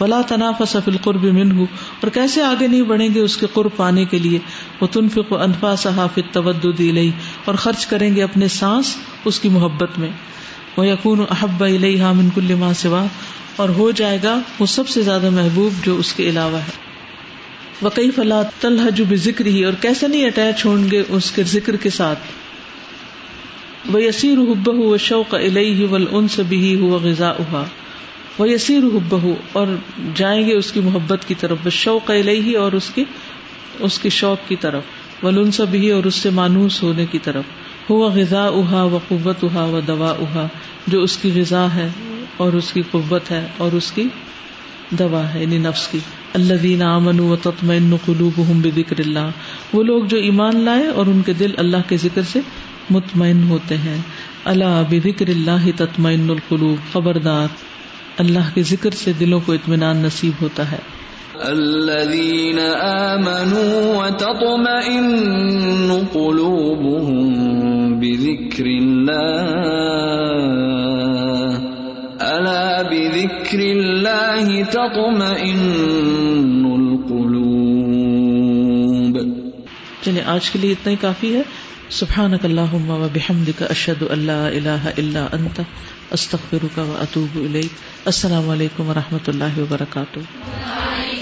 بلا تناف القرب من ہو اور کیسے آگے نہیں بڑھیں گے اس کے قرب پانے کے لیے وہ تن انفا صحافت تو لئی اور خرچ کریں گے اپنے سانس اس کی محبت میں وہ یقون احبا علیہ من کل ماں سوا اور ہو جائے گا وہ سب سے زیادہ محبوب جو اس کے علاوہ ہے وقی فلا تل حجو بھی ذکر ہی اور کیسے نہیں اٹیچ ہوں گے اس کے ذکر کے ساتھ وہ یسیر حب ہو و شوق علیہ ول ان سے بھی ہوا غذا ہوا وہ یسیر حب ہو اور جائیں گے اس کی محبت کی طرف وہ شوق علیہ اور اس کی اس کی شوق کی طرف ولن سب ہی اور اس سے مانوس ہونے کی طرف ہوا غذا اہا و قوت اہا و دوا اہا جو اس کی غذا ہے اور اس کی قوت ہے اور اس کی دوا ہے یعنی نفس کی اللہ و تطمئن قلوب ہوں بکر اللہ وہ لوگ جو ایمان لائے اور ان کے دل اللہ کے ذکر سے مطمئن ہوتے ہیں اللہ بکر اللہ ہی القلوب خبردار اللہ کے ذکر سے دلوں کو اطمینان نصیب ہوتا ہے الذين آمنوا وتطمئن قلوبهم بذكر بذكر الله ألا الله تطمئن القلوب چلے آج کے لیے اتنا ہی کافی ہے سبحانك اللهم وبحمدك اشهد ان لا اله الا انت استغفرك واتوب اليك السلام علیکم و رحمۃ اللہ وبرکاتہ